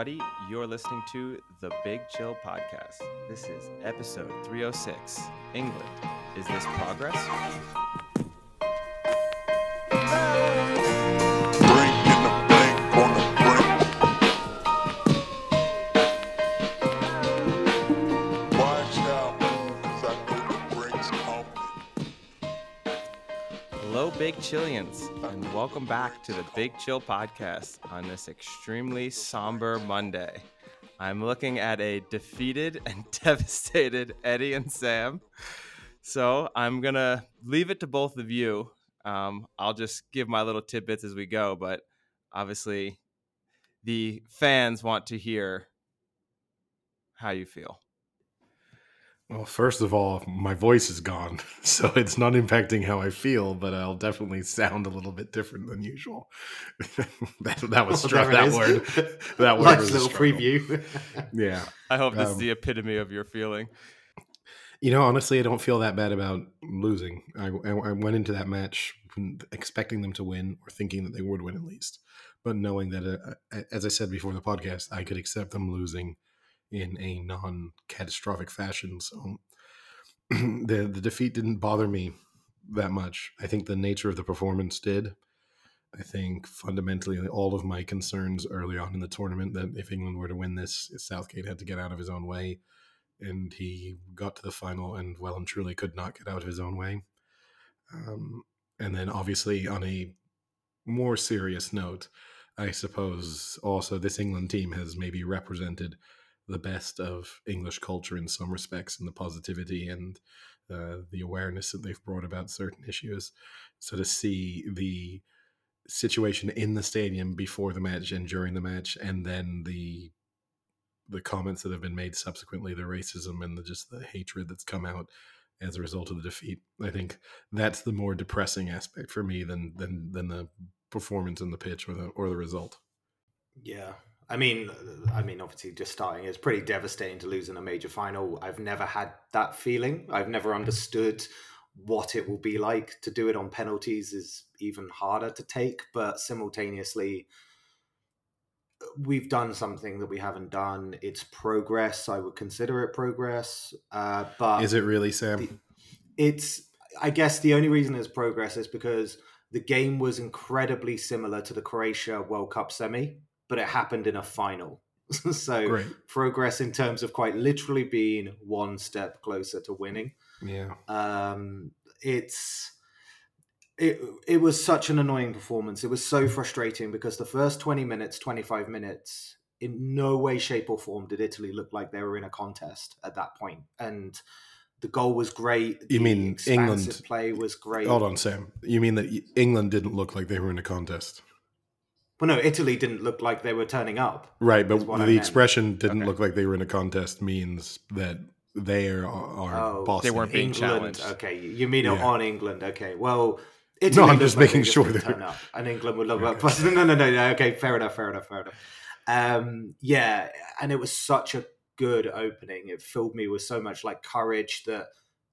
everybody. You're listening to the Big Chill Podcast. This is episode 306 England. Is this progress? Big Chillians, and welcome back to the Big Chill Podcast on this extremely somber Monday. I'm looking at a defeated and devastated Eddie and Sam. So I'm going to leave it to both of you. Um, I'll just give my little tidbits as we go, but obviously the fans want to hear how you feel. Well, first of all, my voice is gone, so it's not impacting how I feel, but I'll definitely sound a little bit different than usual. that, that was Well, struck. there That is. word. That word nice was a little preview. Yeah. I hope this is Um, the epitome of your feeling. You know, honestly, I don't feel that bad about losing. I, I, I went into that match expecting them to win or thinking that they would win at least, but knowing that, uh, as I said before the podcast, I could accept them losing in a non-catastrophic fashion. So the the defeat didn't bother me that much. I think the nature of the performance did. I think fundamentally all of my concerns early on in the tournament that if England were to win this, Southgate had to get out of his own way and he got to the final and well and truly could not get out of his own way. Um, and then, obviously, on a more serious note, I suppose also this England team has maybe represented the best of English culture in some respects and the positivity and uh, the awareness that they've brought about certain issues. So to see the situation in the stadium before the match and during the match, and then the the comments that have been made subsequently, the racism and the, just the hatred that's come out as a result of the defeat. I think that's the more depressing aspect for me than than than the performance in the pitch or the or the result. yeah. I mean, I mean, obviously, just starting, it's pretty devastating to lose in a major final. I've never had that feeling. I've never understood what it will be like to do it on penalties. Is even harder to take, but simultaneously, we've done something that we haven't done. It's progress. I would consider it progress. Uh, but Is it really, Sam? the- it's I guess the only reason it's progress is because the game was incredibly similar to the Croatia World Cup semi, but it happened in a final. so Great. progress in terms of quite literally being one step closer to winning. Yeah. Um, it's it it was such an annoying performance. It was so frustrating because the first 20 minutes, 25 minutes, in no way, shape, or form did Italy look like they were in a contest at that point. And the goal was great. You the mean expansive England- play was great. Hold on, Sam. You mean that England didn't look like they were in a contest? Well, no, Italy didn't look like they were turning up. Right, but the I meant. expression didn't Okay. look like they were in a contest means that they are, are Oh, bossing. They weren't being England. challenged. Okay, you mean Yeah. on England? Okay, well. Italy No, I'm just making they sure didn't they're- turn up, and England would love Okay. up. No, no, no, no. Okay, fair enough, fair enough, fair enough. Um, yeah, and it was such a good opening. It filled me with so much like courage that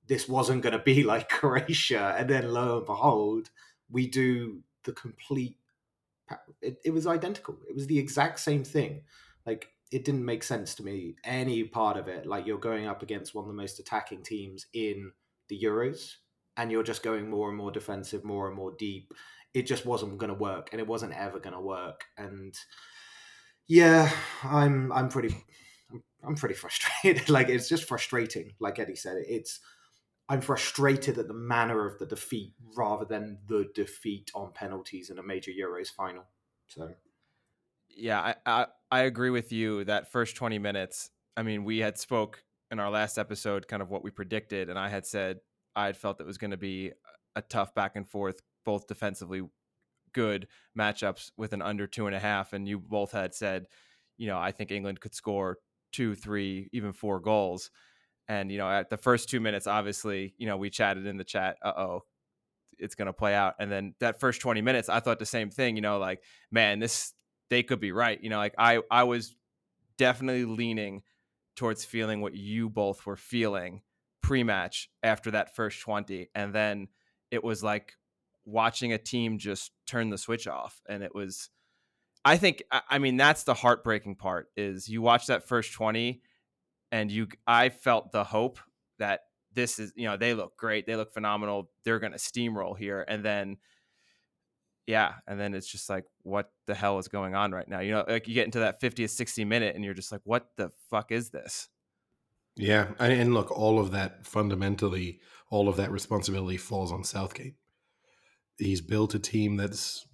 this wasn't going to be like Croatia, and then lo and behold, we do the complete. It, it was identical. It was the exact same thing. Like it didn't make sense to me any part of it. Like you're going up against one of the most attacking teams in the Euros, and you're just going more and more defensive, more and more deep. It just wasn't going to work, and it wasn't ever going to work. And yeah, I'm I'm pretty I'm pretty frustrated. like it's just frustrating. Like Eddie said, it's I'm frustrated at the manner of the defeat rather than the defeat on penalties in a major Euros final. So Yeah, I, I I agree with you. That first twenty minutes. I mean, we had spoke in our last episode, kind of what we predicted, and I had said I had felt it was going to be a tough back and forth, both defensively good matchups with an under two and a half, and you both had said, you know, I think England could score two, three, even four goals. And you know, at the first two minutes, obviously, you know, we chatted in the chat. Uh oh, it's to play out. And then that first 20 minutes, I thought the same thing, you know, like, man, this, they could be right. You know, like I, I was definitely leaning towards feeling what you both were feeling pre match after that first 20. And then it was like watching a team just turn the switch off. And it was, I think I mean that's the heartbreaking part is you watch that first 20 and you I felt the hope that this is you know they look great they look phenomenal they're going to steamroll here and then yeah and then it's just like what the hell is going on right now you know like you get into that 50th 60 minute and you're just like what the fuck is this Yeah, and, look, all of that fundamentally, all of that responsibility falls on Southgate. He's built a team that's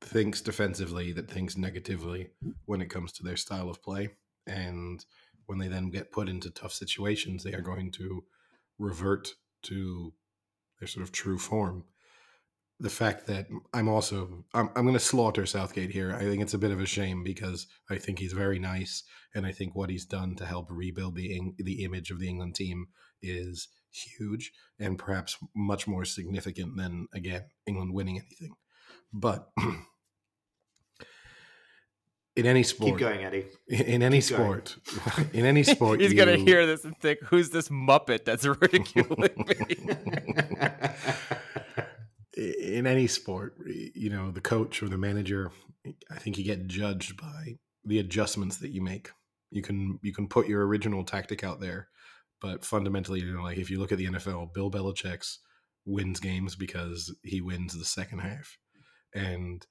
thinks defensively, that thinks negatively when it comes to their style of play, and when they then get put into tough situations, they are going to revert to their sort of true form. The fact that I'm also I'm, I'm going to slaughter Southgate here. I think it's a bit of a shame because I think he's very nice, and I think what he's done to help rebuild the the image of the England team is huge and perhaps much more significant than again England winning anything. But in any sport, Keep going, Eddie. in any Keep going. sport, in any sport, he's gonna hear this and think who's this muppet that's ridiculing me in any sport, you know, the coach or the manager, I think you get judged by the adjustments that you make. You can you can put your original tactic out there, but fundamentally, you know, like if you look at the NFL, Bill Belichick's wins games because he wins the second half, and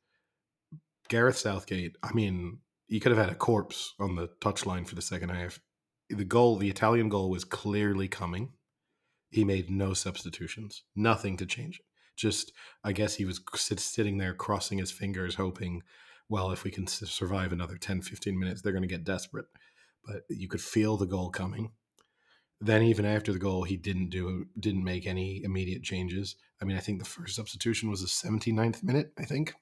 Gareth Southgate. I mean, you could have had a corpse on the touchline for the second half. The goal, the Italian goal, was clearly coming. He made no substitutions, nothing to change it just I guess he was sit, sitting there crossing his fingers, hoping, well, if we can survive another 10, 15 minutes, they're going to get desperate. But you could feel the goal coming. Then even after the goal, he didn't do didn't make any immediate changes. I mean, I think the first substitution was the 79th minute, I think.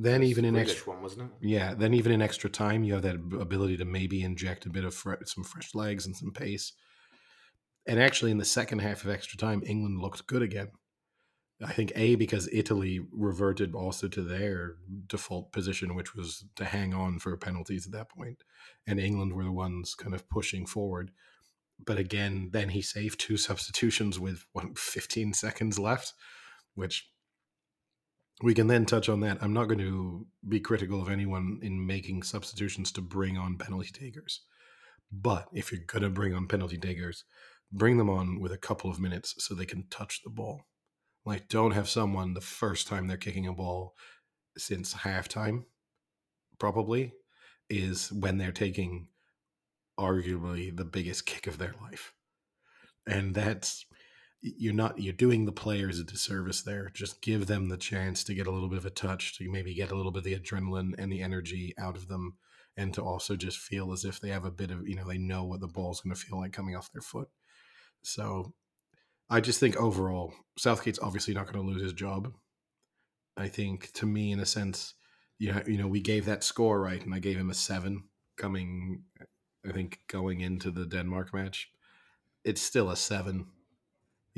Then even in extra one, wasn't it? yeah, then even in extra time, you have that ability to maybe inject a bit of fre- some fresh legs and some pace. And actually, in the second half of extra time, England looked good again. I think a because Italy reverted also to their default position, which was to hang on for penalties at that point, and England were the ones kind of pushing forward. But again, then he saved two substitutions with what 15 seconds left, which we can then touch on that. I'm not going to be critical of anyone in making substitutions to bring on penalty takers. But if you're going to bring on penalty takers, bring them on with a couple of minutes so they can touch the ball. Like, don't have someone the first time they're kicking a ball since halftime, probably, is when they're taking arguably the biggest kick of their life. And that's you're not you're doing the players a disservice there. Just give them the chance to get a little bit of a touch, to maybe get a little bit of the adrenaline and the energy out of them, and to also just feel as if they have a bit of you know they know what the ball's going to feel like coming off their foot. So, I just think overall, Southgate's obviously not going to lose his job. I think to me, in a sense, you know, you know, we gave that score right, and I gave him a seven coming. I think going into the Denmark match, it's still a seven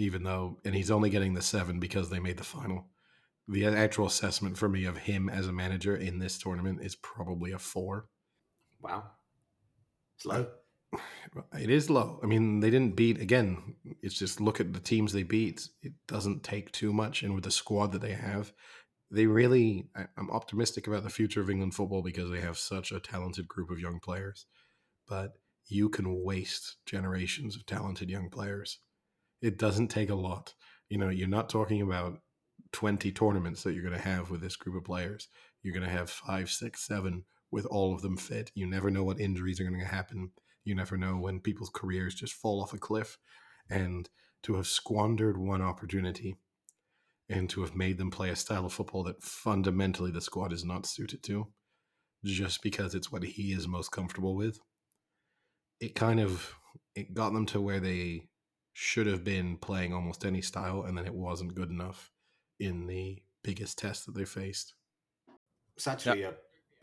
even though, and he's only getting the seven because they made the final. The actual assessment for me of him as a manager in this tournament is probably a four. Wow. It's low. It is low. I mean, they didn't beat, again, it's just look at the teams they beat. It doesn't take too much. And with the squad that they have, they really, I'm optimistic about the future of England football because they have such a talented group of young players. But you can waste generations of talented young players. It doesn't take a lot. You know, you're not talking about 20 tournaments that you're going to have with this group of players. You're going to have five, six, seven with all of them fit. You never know what injuries are going to happen. You never know when people's careers just fall off a cliff. And to have squandered one opportunity and to have made them play a style of football that fundamentally the squad is not suited to, just because it's what he is most comfortable with, it kind of it got them to where they should have been playing almost any style, and then it wasn't good enough in the biggest test that they faced. It's actually a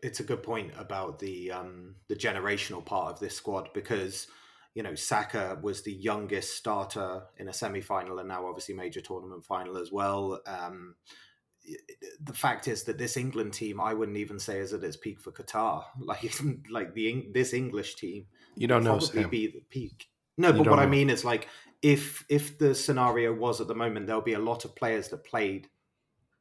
it's a good point about the um the generational part of this squad because you know Saka was the youngest starter in a semi-final and now obviously major tournament final as well. Um the fact is that this England team, I wouldn't even say is at its peak for Qatar. Like, like the this English team You don't know, probably Sam. be the peak. No, You but don't what I mean is like if if the scenario was at the moment, there'll be a lot of players that played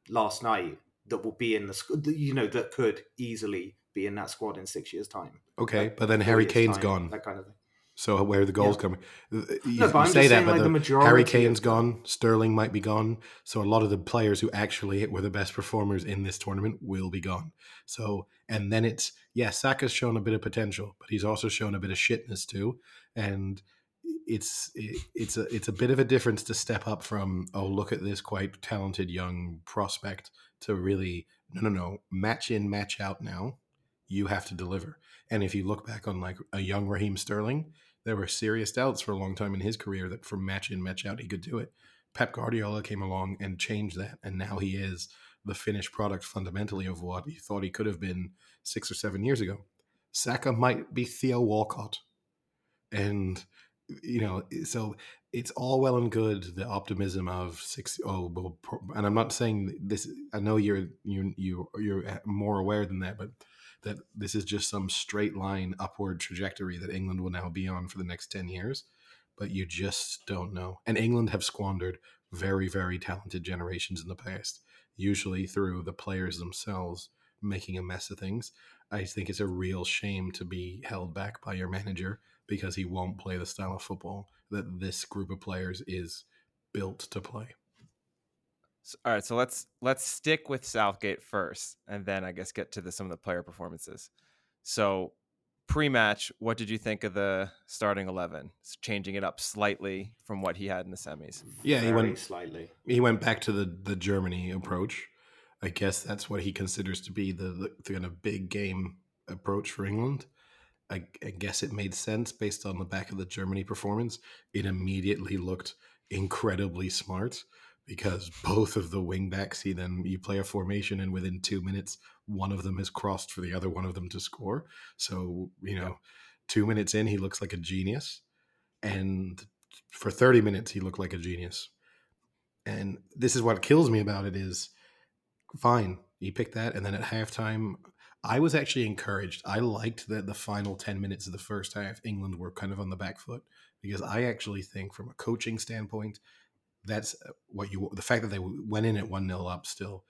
last night that will be in the you know that could easily be in that squad in six years' time. Okay, Like, but then Harry Kane's time, gone. That kind of thing. So where are the goals Yeah. coming? You, No, you but I'm say that, but like, the, the majority Harry Kane's gone. Sterling might be gone. So a lot of the players who actually were the best performers in this tournament will be gone. So and then it's yeah, Saka's shown a bit of potential, but he's also shown a bit of shitness too. And it's it, it's a it's a bit of a difference to step up from oh look at this quite talented young prospect to really no no no match in match out now. You have to deliver. And if you look back on like a young Raheem Sterling there were serious doubts for a long time in his career that from match in match out he could do it. Pep Guardiola came along and changed that and now he is the finished product fundamentally of what he thought he could have been 6 or 7 years ago. Saka might be Theo Walcott. And you know so it's all well and good the optimism of six oh well and i'm not saying this i know you're you you you're more aware than that but that this is just some straight line upward trajectory that england will now be on for the next 10 years but you just don't know and england have squandered very very talented generations in the past usually through the players themselves making a mess of things. I think it's a real shame to be held back by your manager because he won't play the style of football that this group of players is built to play. S- All right, so let's let's stick with Southgate first, and then I guess get to the, some of the player performances. So, pre-match, what did you think of the starting eleven? Changing it up slightly from what he had in the semis. Yeah, he Very went slightly. he went back to the the Germany approach. I guess that's what he considers to be the, the, the kind of big game approach for England. I, I guess it made sense based on the back of the Germany performance. It immediately looked incredibly smart because both of the wing backs, he then you play a formation and within two minutes, one of them has crossed for the other one of them to score. So, you know, two minutes in, he looks like a genius. And for 30 minutes, he looked like a genius. And this is what kills me about it is fine, he picked that. And then at halftime, I was actually encouraged. I liked that the final 10 minutes of the first half, England were kind of on the back foot because I actually think, from a coaching standpoint, that's uh, what you the fact that they went in at 1 0 up still.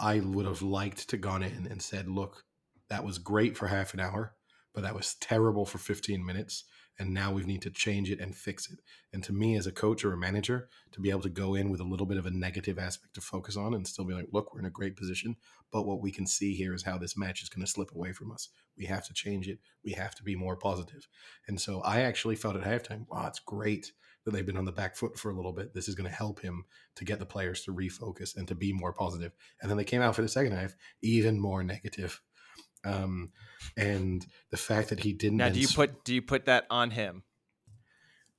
I would have liked to gone in and said, look, that was great for half an hour, but that was terrible for 15 minutes. And now we need to change it and fix it. And to me, as a coach or a manager, to be able to go in with a little bit of a negative aspect to focus on and still be like, look, we're in a great position. But what we can see here is how this match is going to slip away from us. We have to change it. We have to be more positive. And so I actually felt at halftime, wow, it's great that they've been on the back foot for a little bit. This is going to help him to get the players to refocus and to be more positive. And then they came out for the second half even more negative. Um, and the fact that he didn't. Now, do you put do you put that on him?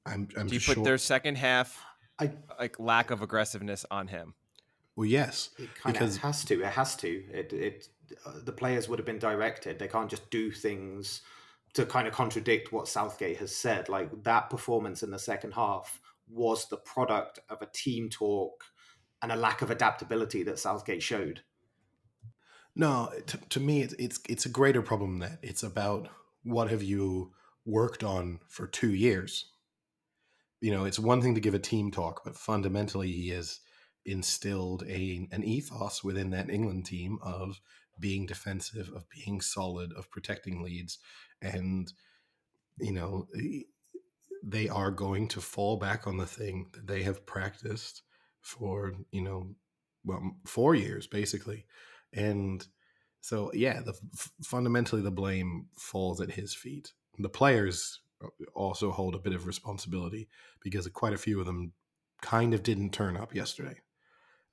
I'm, I'm Do you sure. put their second half I like lack of aggressiveness on him? well, yes, It kind Because- of has to. It has to. It it uh, the players would have been directed. They can't just do things to kind of contradict what Southgate has said. Like that performance in the second half was the product of a team talk and a lack of adaptability that Southgate showed. No, to, to me, it's, it's it's a greater problem that. It's about what have you worked on for two years. You know, it's one thing to give a team talk, but fundamentally, he has instilled a an ethos within that England team of being defensive, of being solid, of protecting leads, and you know they are going to fall back on the thing that they have practiced for you know well four years basically and so yeah the fundamentally the blame falls at his feet. The players also hold a bit of responsibility because quite a few of them kind of didn't turn up yesterday.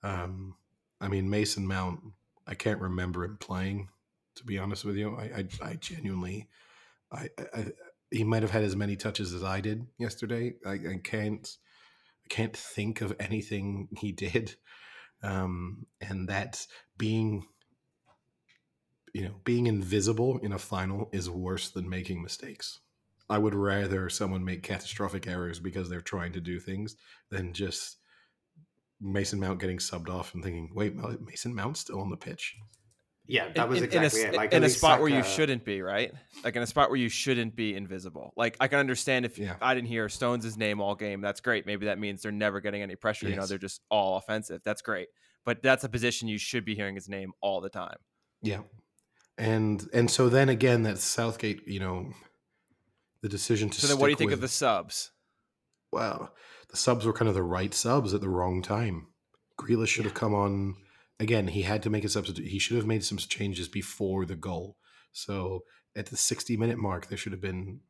Um i mean mason mount i can't remember him playing to be honest with you. I i, I genuinely I, I he might have had as many touches as i did yesterday. I, I can't I can't think of anything he did um, and that being you know being invisible in a final is worse than making mistakes. I would rather someone make catastrophic errors because they're trying to do things than just mason mount getting subbed off and thinking wait mason mount's still on the pitch Yeah, that was in, exactly in a, it. Like in a spot where you shouldn't be, right? Like in a spot where you shouldn't be invisible. Like I can understand if Yeah. I didn't hear Stones' name all game, that's great. Maybe that means they're never getting any pressure. You know, they're just all offensive. That's great. But that's a position you should be hearing his name all the time. Yeah. And and so then again that Southgate, you know, the decision to So then, what do you think of the subs? well, the subs were kind of the right subs at the wrong time. Grealish should have come on again. He had to make a substitute. He should have made some changes before the goal. So at the 60 minute mark, there should have been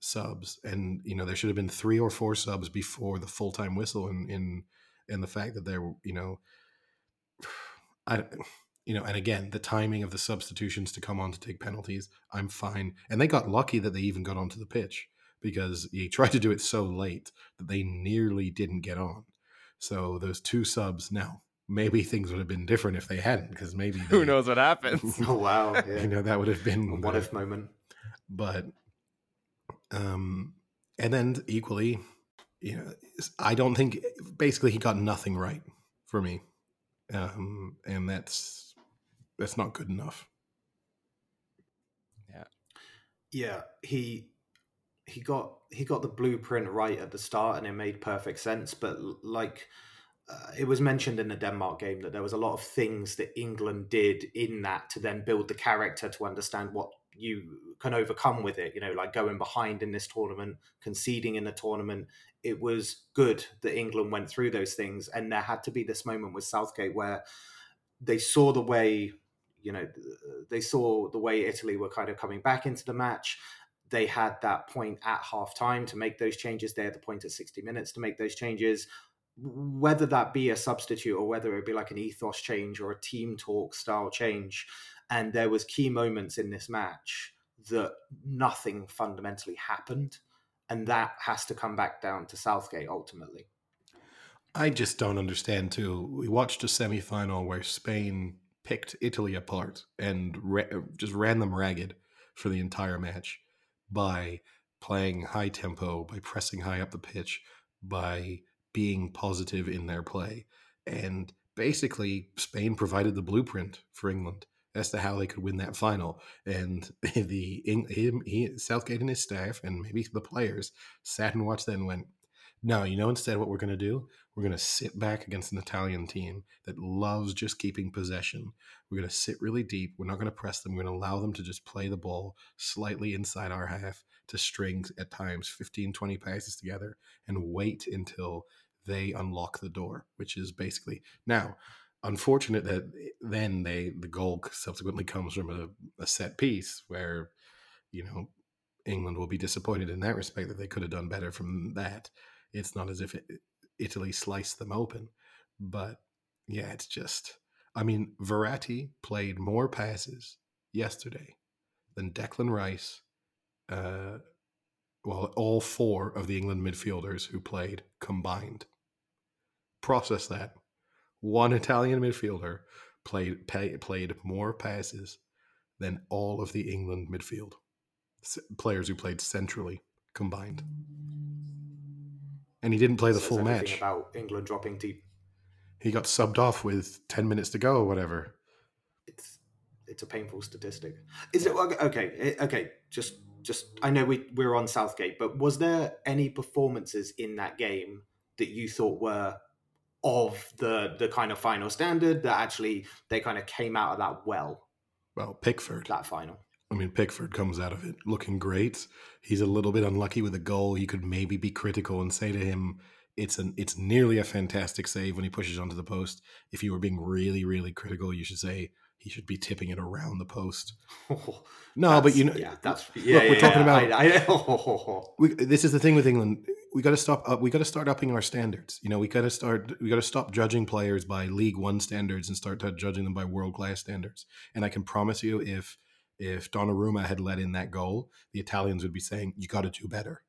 subs, and you know there should have been three or four subs before the full time whistle. And in in the fact that there, you know, I. You know, and again, the timing of the substitutions to come on to take penalties, I'm fine. And they got lucky that they even got onto the pitch because he tried to do it so late that they nearly didn't get on. So those two subs now, maybe things would have been different if they hadn't, because maybe Who knows what happens? Oh wow! Yeah. You know, that would have A been what the- if moment. but um and then equally you know i don't think basically he got nothing right for me um and that's that's not good enough Yeah, yeah. he he got he got the blueprint right at the start, and it made perfect sense. But like uh, it was mentioned in the Denmark game that there was a lot of things that England did in that to then build the character to understand what you can overcome with it. You know, like going behind in this tournament, conceding in the tournament. It was good that England went through those things, and there had to be this moment with Southgate where they saw the way you know they saw the way Italy were kind of coming back into the match. They had that point at half time to make those changes. They had the point at 60 minutes to make those changes. Whether that be a substitute or whether it be like an ethos change or a team talk style change. And there was key moments in this match that nothing fundamentally happened. And that has to come back down to Southgate ultimately. i just don't understand too we watched a semi-final where spain picked italy apart and just ran them ragged for the entire match by playing high tempo by pressing high up the pitch by being positive in their play. And basically, Spain provided the blueprint for England as to how they could win that final. And the him, he, Southgate and his staff, and maybe the players, sat and watched that and went, "No, you know, instead, what we're going to do, we're going to sit back against an Italian team that loves just keeping possession. We're going to sit really deep. We're not going to press them. We're going to allow them to just play the ball slightly inside our half." To strings at times 15, 20 passes together and wait until they unlock the door, which is basically now unfortunate that then they the goal subsequently comes from a, a set piece where you know England will be disappointed in that respect that they could have done better from that. It's not as if it, Italy sliced them open, but yeah, it's just. I mean, Verratti played more passes yesterday than Declan Rice. Uh, well, all four of the England midfielders who played combined. Process that. One Italian midfielder played pay, played more passes than all of the England midfield S- players who played centrally combined, and he didn't play the Says full match. about England dropping deep. He got subbed off with ten minutes to go or whatever. it's it's a painful statistic. Is it okay? Okay, eh, okay. Just just I know we we're on Southgate, but was there any performances in that game that you thought were of the the kind of final standard that actually they kind of came out of that well Well, Pickford. that final? I mean, Pickford comes out of it looking great. He's a little bit unlucky with a goal. You could maybe be critical and say to him, "It's an it's nearly a fantastic save when he pushes onto the post." If you were being really, really critical, you should say he should be tipping it around the post. No, but you know, yeah, that's yeah. we're yeah, talking yeah, about- I, I, we, this is the thing with England. We got to stop. Uh, we got to start upping our standards. You know, we got to start. We got to stop judging players by League One standards and start judging them by world class standards. And I can promise you, if if Donnarumma had let in that goal, the Italians would be saying, "You got to do better."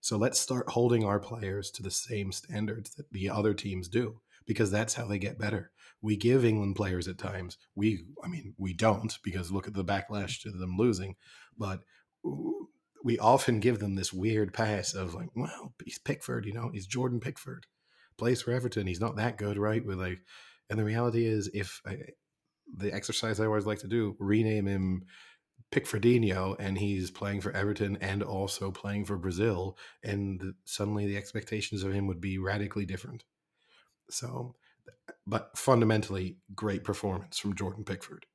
So let's start holding our players to the same standards that the other teams do, because that's how they get better. We give England players at times. We, I mean, we don't because look at the backlash to them losing, but we often give them this weird pass of like, well, he's Pickford, you know, he's Jordan Pickford, plays for Everton. He's not that good, right? With like, and the reality is, if I, the exercise I always like to do: rename him Pickfordinho, and he's playing for Everton and also playing for Brazil, and suddenly the expectations of him would be radically different. So, but fundamentally, great performance from Jordan Pickford.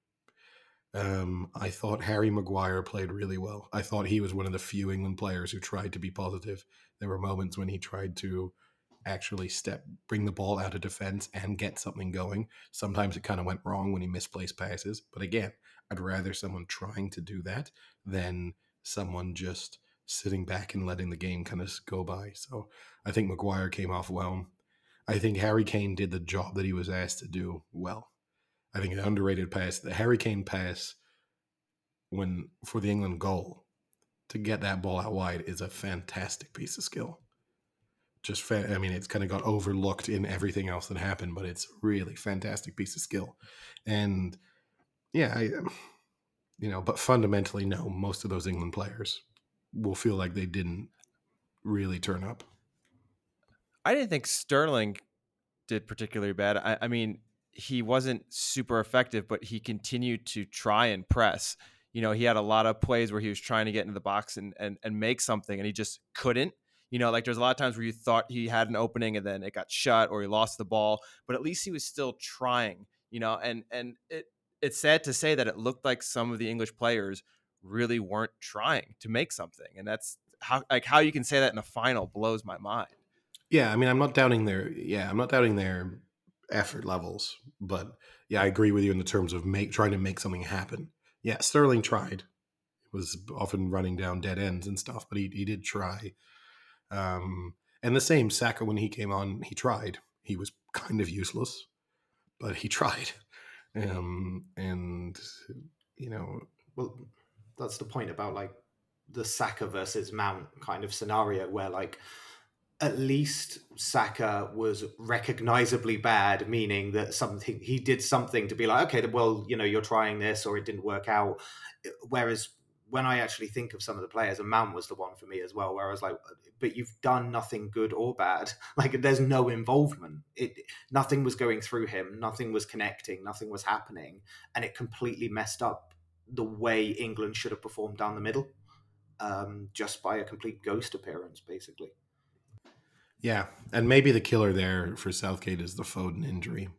Um, I thought Harry Maguire played really well. I thought he was one of the few England players who tried to be positive. There were moments when he tried to actually step, bring the ball out of defense and get something going. Sometimes it kind of went wrong when he misplaced passes. But again, I'd rather someone trying to do that than someone just sitting back and letting the game kind of go by. So I think Maguire came off well. I think Harry Kane did the job that he was asked to do well. I think an underrated pass, the Harry Kane pass, when for the England goal, to get that ball out wide is a fantastic piece of skill. Just, fa- I mean, it's kind of got overlooked in everything else that happened, but it's really fantastic piece of skill. And yeah, I, um, you know, but fundamentally, no, most of those England players will feel like they didn't really turn up. I didn't think Sterling did particularly bad. I, I mean, he wasn't super effective, but he continued to try and press. You know, he had a lot of plays where he was trying to get into the box and and, and make something, and he just couldn't. You know, like there's a lot of times where you thought he had an opening and then it got shut or he lost the ball, but at least he was still trying. You know, and and it it's sad to say that it looked like some of the English players really weren't trying to make something, and that's how like how you can say that in a final blows my mind. Yeah, I mean, I'm not doubting their yeah, I'm not doubting their effort levels. But yeah, I agree with you in the terms of make trying to make something happen. Yeah, Sterling tried. It was often running down dead ends and stuff, but he he did try. Um, and the same Saka when he came on, he tried. He was kind of useless, but he tried. Um, and you know, well, that's the point about like the Saka versus Mount kind of scenario where like at least Saka was recognizably bad, meaning that something he did something to be like, okay, well, you know, you're trying this or it didn't work out. Whereas when I actually think of some of the players, and Mount was the one for me as well, where I was like, but you've done nothing good or bad. Like there's no involvement. It nothing was going through him, nothing was connecting, nothing was happening, and it completely messed up the way England should have performed down the middle, um, just by a complete ghost appearance, basically. Yeah, and maybe the killer there for Southgate is the Foden injury,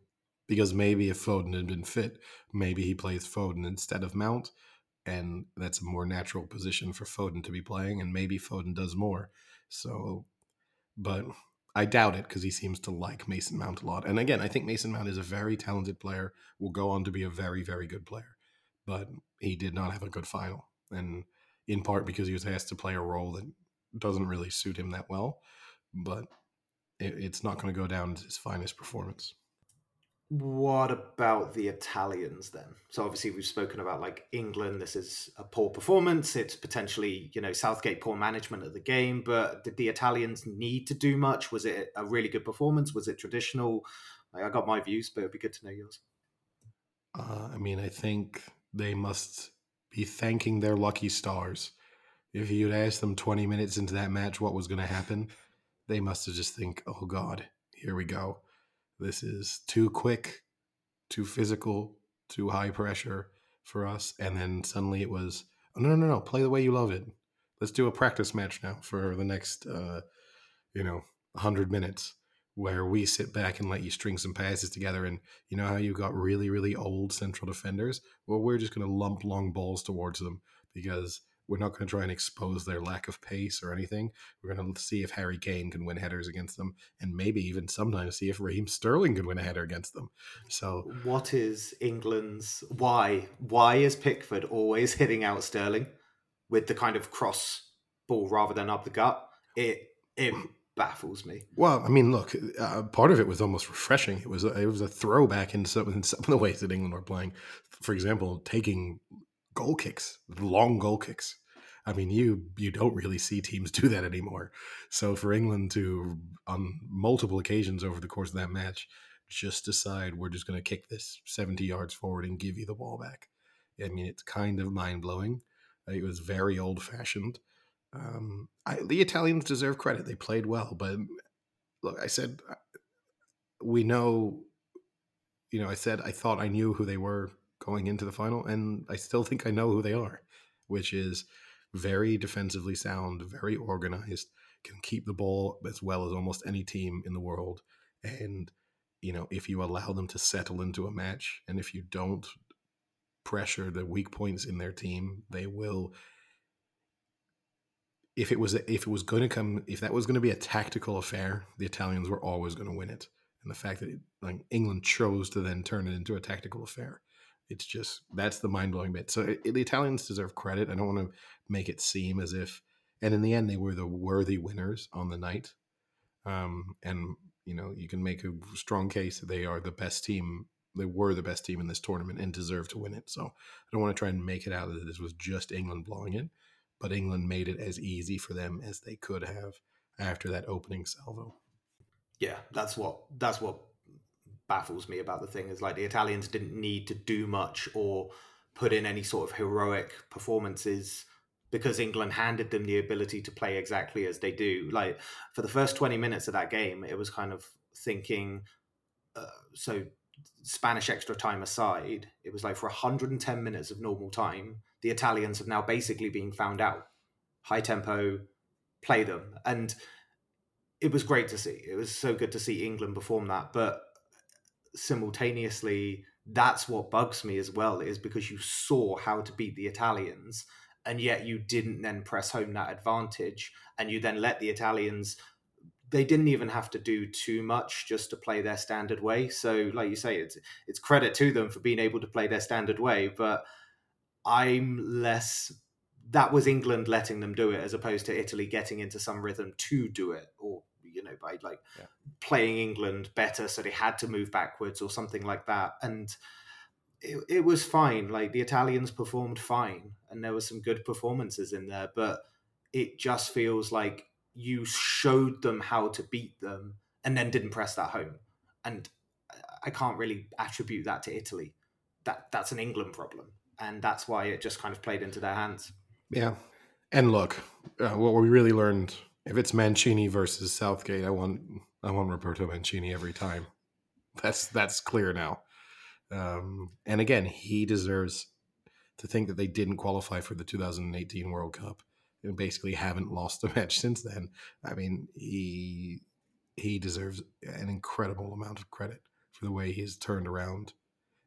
because maybe if Foden had been fit, maybe he plays Foden instead of Mount, and that's a more natural position for Foden to be playing, and maybe Foden does more. So, but I doubt it because he seems to like Mason Mount a lot. And again, I think Mason Mount is a very talented player, will go on to be a very, very good player, but he did not have a good final, and in part because he was asked to play a role that doesn't really suit him that well but it, it's not going to go down as his finest performance. What about the Italians then? So obviously we've spoken about like England. This is a poor performance. It's potentially you know Southgate poor management of the game. But did the Italians need to do much? Was it a really good performance? Was it traditional? Like, I got my views, but it'd be good to know yours. Uh, I mean, I think they must be thanking their lucky stars. If you'd asked them 20 minutes into that match what was going to happen, they must have just think, oh God, here we go. This is too quick, too physical, too high pressure for us. And then suddenly it was, oh, no, no, no, play the way you love it. Let's do a practice match now for the next, uh, you know, 100 minutes where we sit back and let you string some passes together. And you know how you've got really, really old central defenders? Well, we're just going to lump long balls towards them because we're not going to try and expose their lack of pace or anything. We're going to see if Harry Kane can win headers against them, and maybe even sometimes see if Raheem Sterling can win a header against them. So, what is England's why? Why is Pickford always hitting out Sterling with the kind of cross ball rather than up the gut? It it baffles me. Well, I mean, look, uh, part of it was almost refreshing. It was a, it was a throwback in some, in some of the ways that England were playing. For example, taking goal kicks, long goal kicks. I mean, you you don't really see teams do that anymore. So for England to, on multiple occasions over the course of that match, just decide we're just going to kick this seventy yards forward and give you the ball back. I mean, it's kind of mind blowing. It was very old fashioned. Um, I, the Italians deserve credit; they played well. But look, I said uh, we know. You know, I said I thought I knew who they were going into the final, and I still think I know who they are, which is very defensively sound, very organized, can keep the ball as well as almost any team in the world. And, you know, if you allow them to settle into a match and if you don't pressure the weak points in their team, they will if it was if it was going to come if that was going to be a tactical affair, the Italians were always going to win it. And the fact that it, like England chose to then turn it into a tactical affair, it's just that's the mind blowing bit. So it, the Italians deserve credit. I don't want to make it seem as if, and in the end, they were the worthy winners on the night. Um, and you know you can make a strong case that they are the best team. They were the best team in this tournament and deserve to win it. So I don't want to try and make it out that this was just England blowing it but England made it as easy for them as they could have after that opening salvo. Yeah, that's what that's what baffles me about the thing is like the Italians didn't need to do much or put in any sort of heroic performances because England handed them the ability to play exactly as they do. Like for the first 20 minutes of that game, it was kind of thinking uh, so Spanish extra time aside, it was like for 110 minutes of normal time, the Italians have now basically been found out. High tempo, play them. And it was great to see. It was so good to see England perform that. But simultaneously, that's what bugs me as well, is because you saw how to beat the Italians, and yet you didn't then press home that advantage, and you then let the Italians. They didn't even have to do too much just to play their standard way. So, like you say, it's it's credit to them for being able to play their standard way, but I'm less. That was England letting them do it, as opposed to Italy getting into some rhythm to do it, or you know, by like yeah. playing England better, so they had to move backwards or something like that. And it, it was fine. Like the Italians performed fine, and there were some good performances in there, but it just feels like you showed them how to beat them and then didn't press that home. And I can't really attribute that to Italy. That that's an England problem and that's why it just kind of played into their hands. Yeah, and look, uh, what we really learned if it's Mancini versus Southgate, I want I want Roberto Mancini every time. That's that's clear now. Um, and again, he deserves to think that they didn't qualify for the 2018 World Cup and basically haven't lost a match since then. I mean, he he deserves an incredible amount of credit for the way he's turned around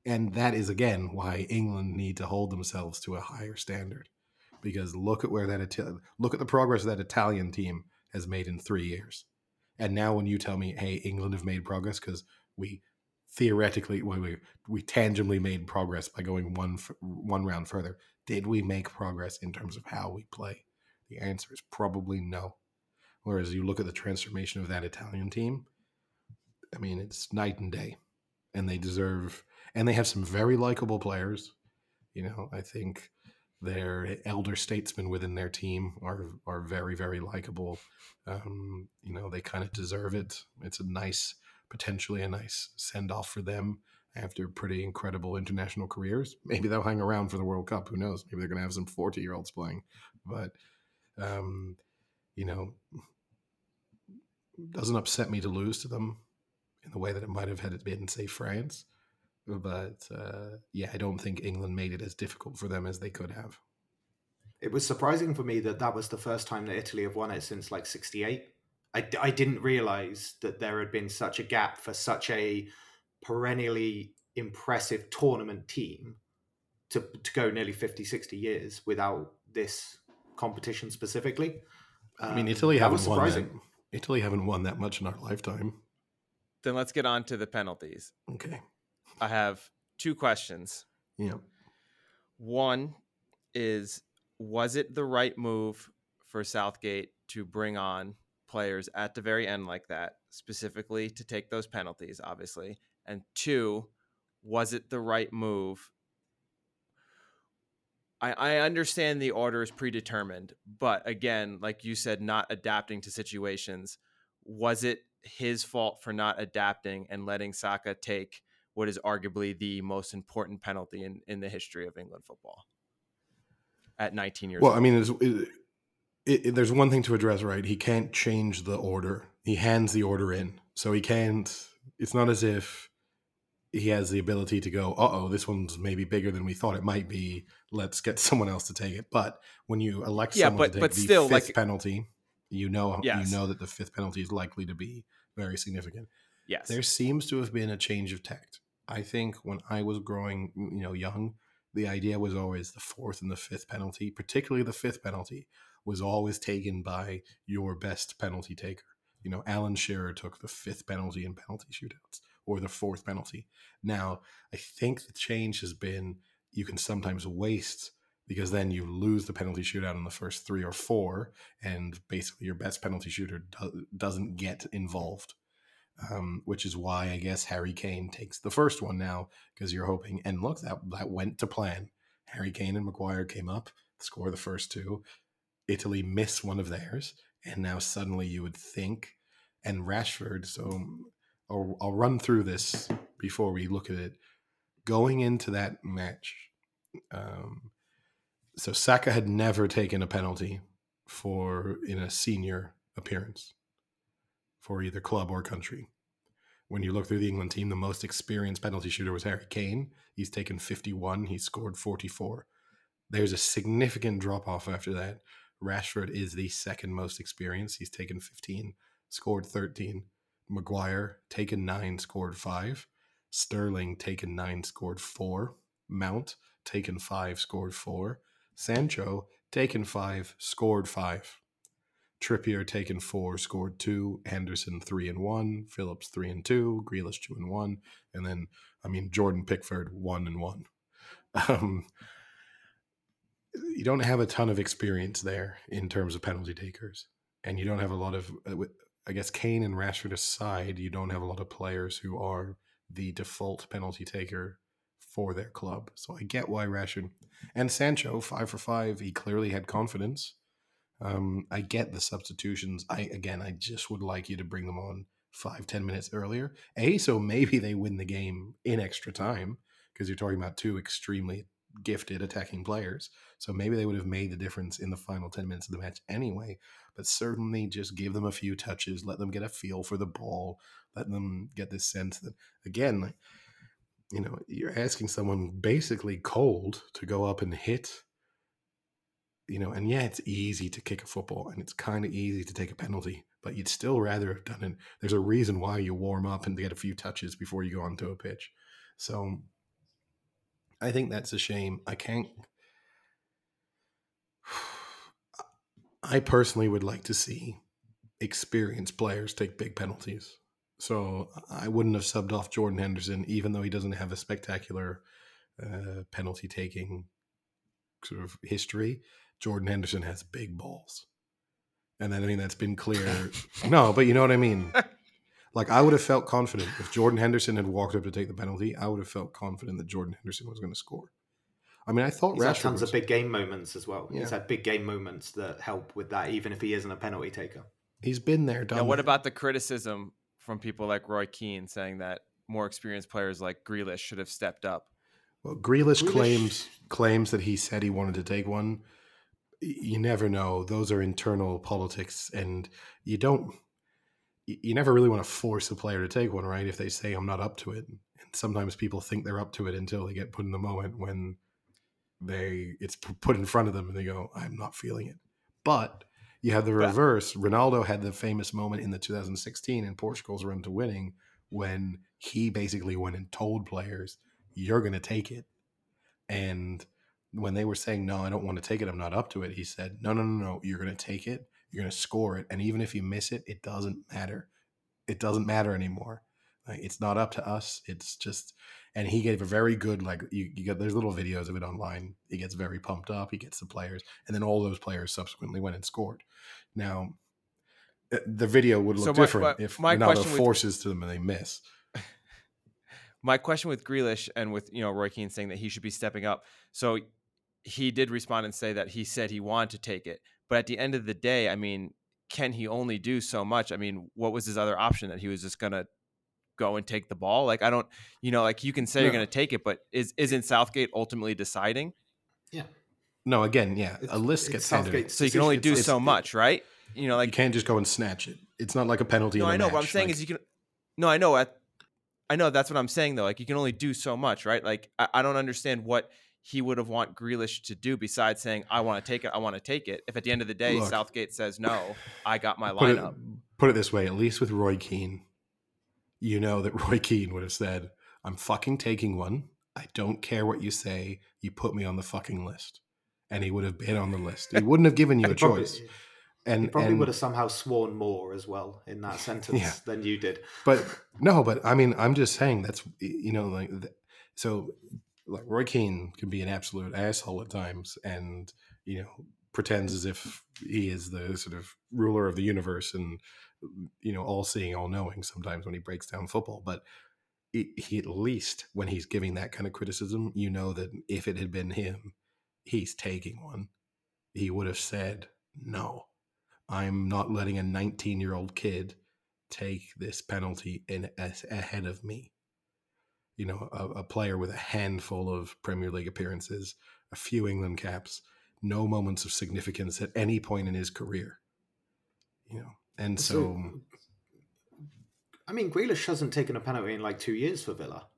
and that is again why England need to hold themselves to a higher standard. Because look at where that look at the progress that Italian team has made in three years, and now when you tell me, "Hey, England have made progress," because we theoretically, we we tangibly made progress by going one one round further. Did we make progress in terms of how we play? The answer is probably no. Whereas you look at the transformation of that Italian team, I mean, it's night and day, and they deserve and they have some very likable players. You know, I think their elder statesmen within their team are are very very likable. Um, you know, they kind of deserve it. It's a nice, potentially a nice send off for them after pretty incredible international careers. Maybe they'll hang around for the World Cup. Who knows? Maybe they're going to have some forty year olds playing. But um, you know, doesn't upset me to lose to them in the way that it might have had it been, say, France. But uh, yeah, I don't think England made it as difficult for them as they could have. It was surprising for me that that was the first time that Italy have won it since like 68. I, I didn't realize that there had been such a gap for such a perennially impressive tournament team to, to go nearly 50, 60 years without this competition specifically. I mean, Italy um, haven't won that. Italy haven't won that much in our lifetime. Then let's get on to the penalties. Okay. I have two questions. Yeah. One is was it the right move for Southgate to bring on players at the very end like that, specifically to take those penalties, obviously? And two, was it the right move? I, I understand the order is predetermined, but again, like you said, not adapting to situations. Was it his fault for not adapting and letting Saka take what is arguably the most important penalty in, in the history of England football at 19 years well, old. I mean, it, it, there's one thing to address, right? He can't change the order. He hands the order in. So he can't, it's not as if he has the ability to go, uh oh, this one's maybe bigger than we thought it might be. Let's get someone else to take it. But when you elect Yeah, someone but- to take but the still, fifth like- penalty, you know Yes. you know that the fifth penalty is likely to be very significant. Yes. There seems to have been a change of tact. I think when I was growing, you know, young, the idea was always the fourth and the fifth penalty, particularly the fifth penalty, was always taken by your best penalty taker. You know, Alan Shearer took the fifth penalty in penalty shootouts or the fourth penalty. Now, I think the change has been you can sometimes waste because then you lose the penalty shootout in the first three or four, and basically your best penalty shooter do- doesn't get involved um, which is why I guess Harry Kane takes the first one now because you're hoping. And look, that that went to plan. Harry Kane and Maguire came up, score the first two. Italy miss one of theirs, and now suddenly you would think, and Rashford. So I'll, I'll run through this before we look at it. Going into that match, um, so Saka had never taken a penalty for in a senior appearance for either club or country. When you look through the England team, the most experienced penalty shooter was Harry Kane. He's taken 51, he scored 44. There's a significant drop off after that. Rashford is the second most experienced. He's taken 15, scored 13. Maguire, taken 9, scored 5. Sterling, taken 9, scored 4. Mount, taken 5, scored 4. Sancho, taken 5, scored 5. Trippier taken four, scored two. Henderson three and one. Phillips three and two. Grealish two and one. And then, I mean, Jordan Pickford one and one. Um, you don't have a ton of experience there in terms of penalty takers, and you don't have a lot of. uh, I guess Kane and Rashford aside, you don't have a lot of players who are the default penalty taker for their club. So I get why Rashford and Sancho five for five. He clearly had confidence. Um, I get the substitutions. I again, I just would like you to bring them on five, ten minutes earlier. A, so maybe they win the game in extra time because you're talking about two extremely gifted attacking players. So maybe they would have made the difference in the final ten minutes of the match anyway. But certainly, just give them a few touches, let them get a feel for the ball, let them get this sense that again, you know, you're asking someone basically cold to go up and hit you know, and yeah, it's easy to kick a football and it's kind of easy to take a penalty, but you'd still rather have done it. There's a reason why you warm up and get a few touches before you go onto a pitch. So I think that's a shame. I can't. I personally would like to see experienced players take big penalties. So I wouldn't have subbed off Jordan Henderson, even though he doesn't have a spectacular uh, penalty taking sort of history. Jordan Henderson has big balls. And then I mean that's been clear. no, but you know what I mean. Like I would have felt confident if Jordan Henderson had walked up to take the penalty. I would have felt confident that Jordan Henderson was going to score. I mean, I thought He's had tons was, of big game moments as well. Yeah. He's had big game moments that help with that, even if he isn't a penalty taker. he's been there, done. Now, what that. about the criticism from people like Roy Keane saying that more experienced players like Grealish should have stepped up? Well, Grealish, Grealish- claims claims that he said he wanted to take one. You never know; those are internal politics, and you don't. You never really want to force a player to take one, right? If they say I'm not up to it, and sometimes people think they're up to it until they get put in the moment when they it's put in front of them, and they go, "I'm not feeling it." But you have the reverse. Ronaldo had the famous moment in the 2016 in Portugal's run to winning when he basically went and told players, "You're going to take it." And when they were saying, "No, I don't want to take it. I'm not up to it," he said, "No, no, no, no. You're going to take it. You're going to score it, and even if you miss it, it doesn't matter. It doesn't matter anymore. Like, it's not up to us. It's just." And he gave a very good like you, you get there's little videos of it online. He gets very pumped up. He gets the players, and then all those players subsequently went and scored. Now, uh, the video would look So my- different my- if my Ronaldo question with- forces to them and they miss. My question with Grealish and with you know Roy Keane saying that he should be stepping up. So he did respond and say that he said he wanted to take it, but at the end of the day, I mean, can he only do so much? I mean, what was his other option that he was just gonna go and take the ball? Like I don't, you know, like you can say you're gonna take it, but is isn't Southgate ultimately deciding? Yeah. No, again, yeah, It's- a list gets handed. Southgate's So you can only do decision. so It's- much, right? You know, like you can't just go and snatch it. It's not like a penalty. no, in a I know. What I'm saying like- is you can. No, I know. At I know that's what I'm saying though. Like you can only do so much, right? Like I, I don't understand what he would have want Grealish to do besides saying, "I want to take it. I want to take it." If at the end of the day Look. Southgate says no, I got my Put it, lineup. put it this way, at least with Roy Keane, you know that Roy Keane would have said, I'm fucking taking one. I don't care what you say. You put me on the fucking list. And he would have been on the list. He wouldn't have given you a probably- choice. And, He probably and would have somehow sworn more as well in that sentence Yeah. than you did. but no, but I mean, I'm just saying that's you know like th- so like Roy Keane can be an absolute asshole at times, and you know pretends as if he is the sort of ruler of the universe and you know all seeing, all knowing. Sometimes when he breaks down football, but he, at least when he's giving that kind of criticism, you know that if it had been him, he's taking one. He would have said no. I'm not letting a 19 year old kid take this penalty in ahead of me. You know, a, a player with a handful of Premier League appearances, a few England caps, no moments of significance at any point in his career. You know, and so, I mean, Grealish hasn't taken a penalty in like two years for Villa,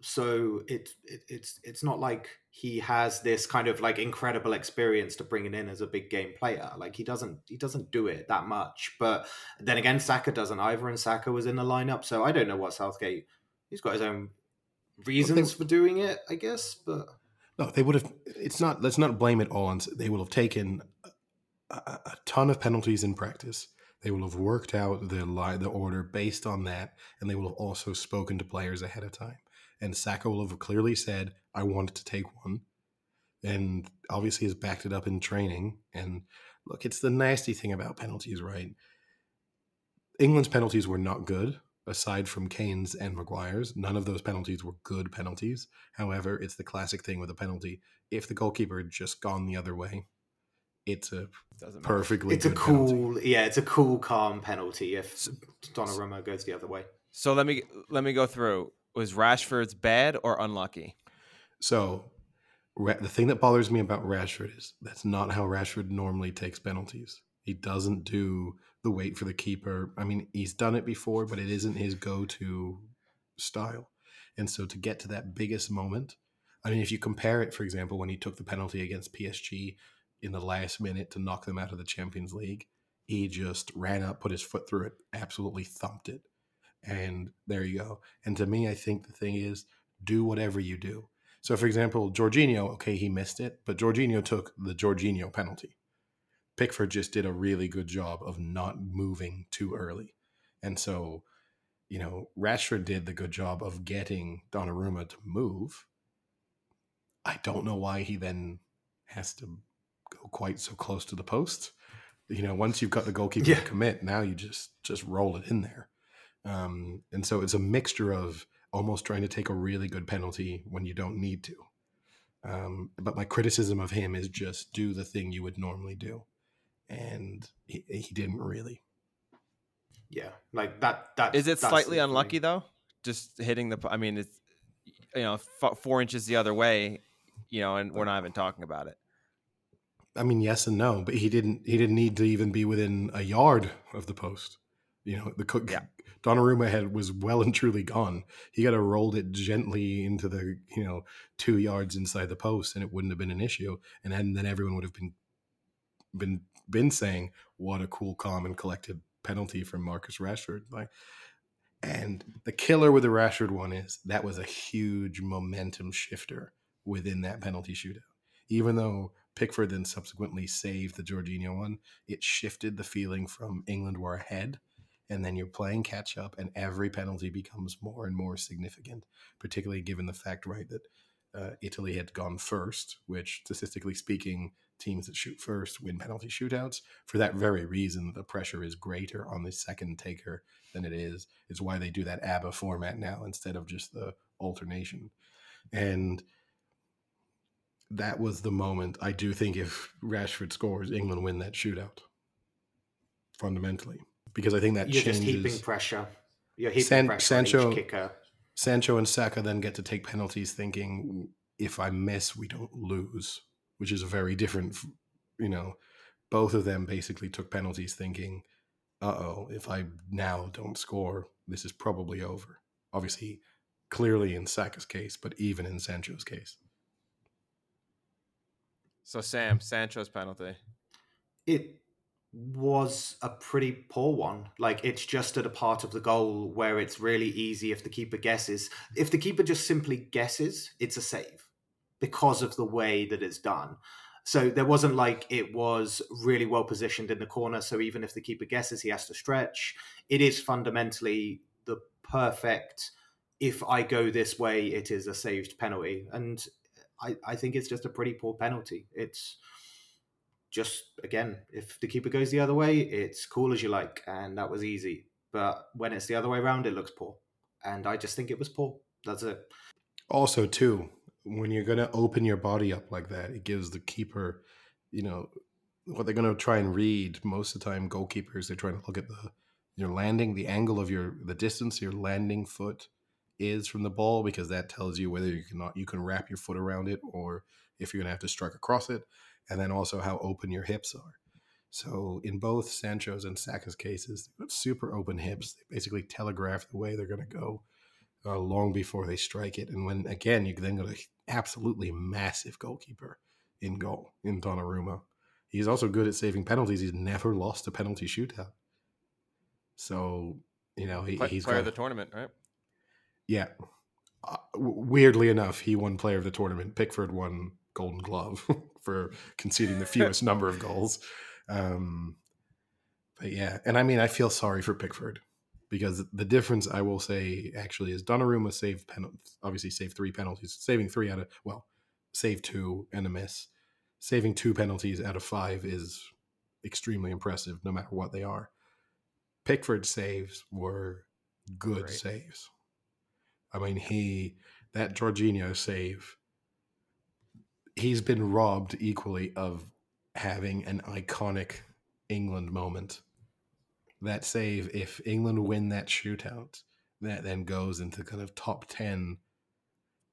so it, it it's it's not like he has this kind of like incredible experience to bring it in as a big game player. Like he doesn't he doesn't do it that much. But then again, Saka doesn't either, and Saka was in the lineup, so I don't know what Southgate. He's got his own reasons for doing it, I guess. But no, they would have. It's not. Let's not blame it all on. They will have taken a, a, a ton of penalties in practice. They will have worked out the li- the order based on that, and they will have also spoken to players ahead of time. And Saka will have clearly said, "I wanted to take one," and obviously has backed it up in training. And look, it's the nasty thing about penalties, right? England's penalties were not good, aside from Kane's and Maguire's. None of those penalties were good penalties. However, it's the classic thing with a penalty. If the goalkeeper had just gone the other way, it's a Doesn't perfectly it's a good penalty. cool, yeah, it's a cool, calm penalty if Donnarumma goes the other way. So let me let me go through. Was Rashford's bad or unlucky? So, Ra- the thing that bothers me about Rashford is that's not how Rashford normally takes penalties. He doesn't do the wait for the keeper. I mean, he's done it before, but it isn't his go-to style. And so, to get to that biggest moment, I mean, if you compare it, for example, when he took the penalty against PSG in the last minute to knock them out of the Champions League, he just ran up, put his foot through it, absolutely thumped it. And there you go. And to me, I think the thing is do whatever you do. So, for example, Jorginho, okay, he missed it, but Jorginho took the Jorginho penalty. Pickford just did a really good job of not moving too early. And so, you know, Rashford did the good job of getting Donnarumma to move. I don't know why he then has to go quite so close to the post. You know, once you've got the goalkeeper Yeah. to commit, now you just just roll it in there. Um, and so it's a mixture of almost trying to take a really good penalty when you don't need to. Um, but my criticism of him is just do the thing you would normally do, and he, he didn't really. Yeah, like that. That Is it slightly unlucky thing. though? Just hitting the. I mean, it's you know f- four inches the other way, you know, and we're not even talking about it. I mean, yes and no, but he didn't. He didn't need to even be within a yard of the post. You know, the cook. Yeah. Donnarumma had was well and truly gone. He got to rolled it gently into the you know two yards inside the post, and it wouldn't have been an issue. And then, then everyone would have been been been saying, "What a cool, calm, and collected penalty from Marcus Rashford." Like, and the killer with the Rashford one is that was a huge momentum shifter within that penalty shootout. Even though Pickford then subsequently saved the Jorginho one, it shifted the feeling from England were ahead, and then you're playing catch up, and every penalty becomes more and more significant, particularly given the fact, right, that uh, Italy had gone first, which statistically speaking, teams that shoot first win penalty shootouts. For that very reason, the pressure is greater on the second taker than it is. It's why they do that ABBA format now instead of just the alternation. And that was the moment. I do think if Rashford scores, England win that shootout. Fundamentally, because I think that You're changes. just heaping pressure. You're heaping San- pressure Sancho- kicker. Sancho and Saka then get to take penalties, thinking if I miss, we don't lose, which is a very different. You know, both of them basically took penalties, thinking, "Uh oh, if I now don't score, this is probably over." Obviously, clearly in Saka's case, but even in Sancho's case. So Sam, Sancho's penalty. It was a pretty poor one. Like it's just at a part of the goal where it's really easy if the keeper guesses. If the keeper just simply guesses, it's a save because of the way that it's done. So there wasn't like it was really well positioned in the corner. So even if the keeper guesses, he has to stretch. It is fundamentally the perfect. If I go this way, it is a saved penalty, and I, I think it's just a pretty poor penalty. It's just again, if the keeper goes the other way, it's cool as you like, and that was easy. But when it's the other way around, it looks poor, and I just think it was poor. That's it. Also, too, when you're going to open your body up like that, it gives the keeper, you know, what they're going to try and read most of the time. Goalkeepers they're trying to look at the your landing, the angle of your the distance your landing foot is from the ball because that tells you whether you can not you can wrap your foot around it or if you're going to have to strike across it, and then also how open your hips are. So in both Sancho's and Saka's cases, they've got super open hips. They basically telegraph the way they're going to go uh, long before they strike it. And when again, you then got an absolutely massive goalkeeper in goal in Donnarumma. He's also good at saving penalties. He's never lost a penalty shootout. So you know he, Play, he's player got of the tournament, right? yeah. Uh, weirdly enough, he won player of the tournament. Pickford won Golden Glove for conceding the fewest number of goals. Um, but yeah, and I mean, I feel sorry for Pickford because the difference I will say actually is Donnarumma saved penalties, obviously saved three penalties, saving three out of well, save two and a miss. Saving two penalties out of five is extremely impressive, no matter what they are. Pickford's saves were good saves. I mean, he that Jorginho save. He's been robbed equally of having an iconic England moment. That save, if England win that shootout, that then goes into kind of top ten.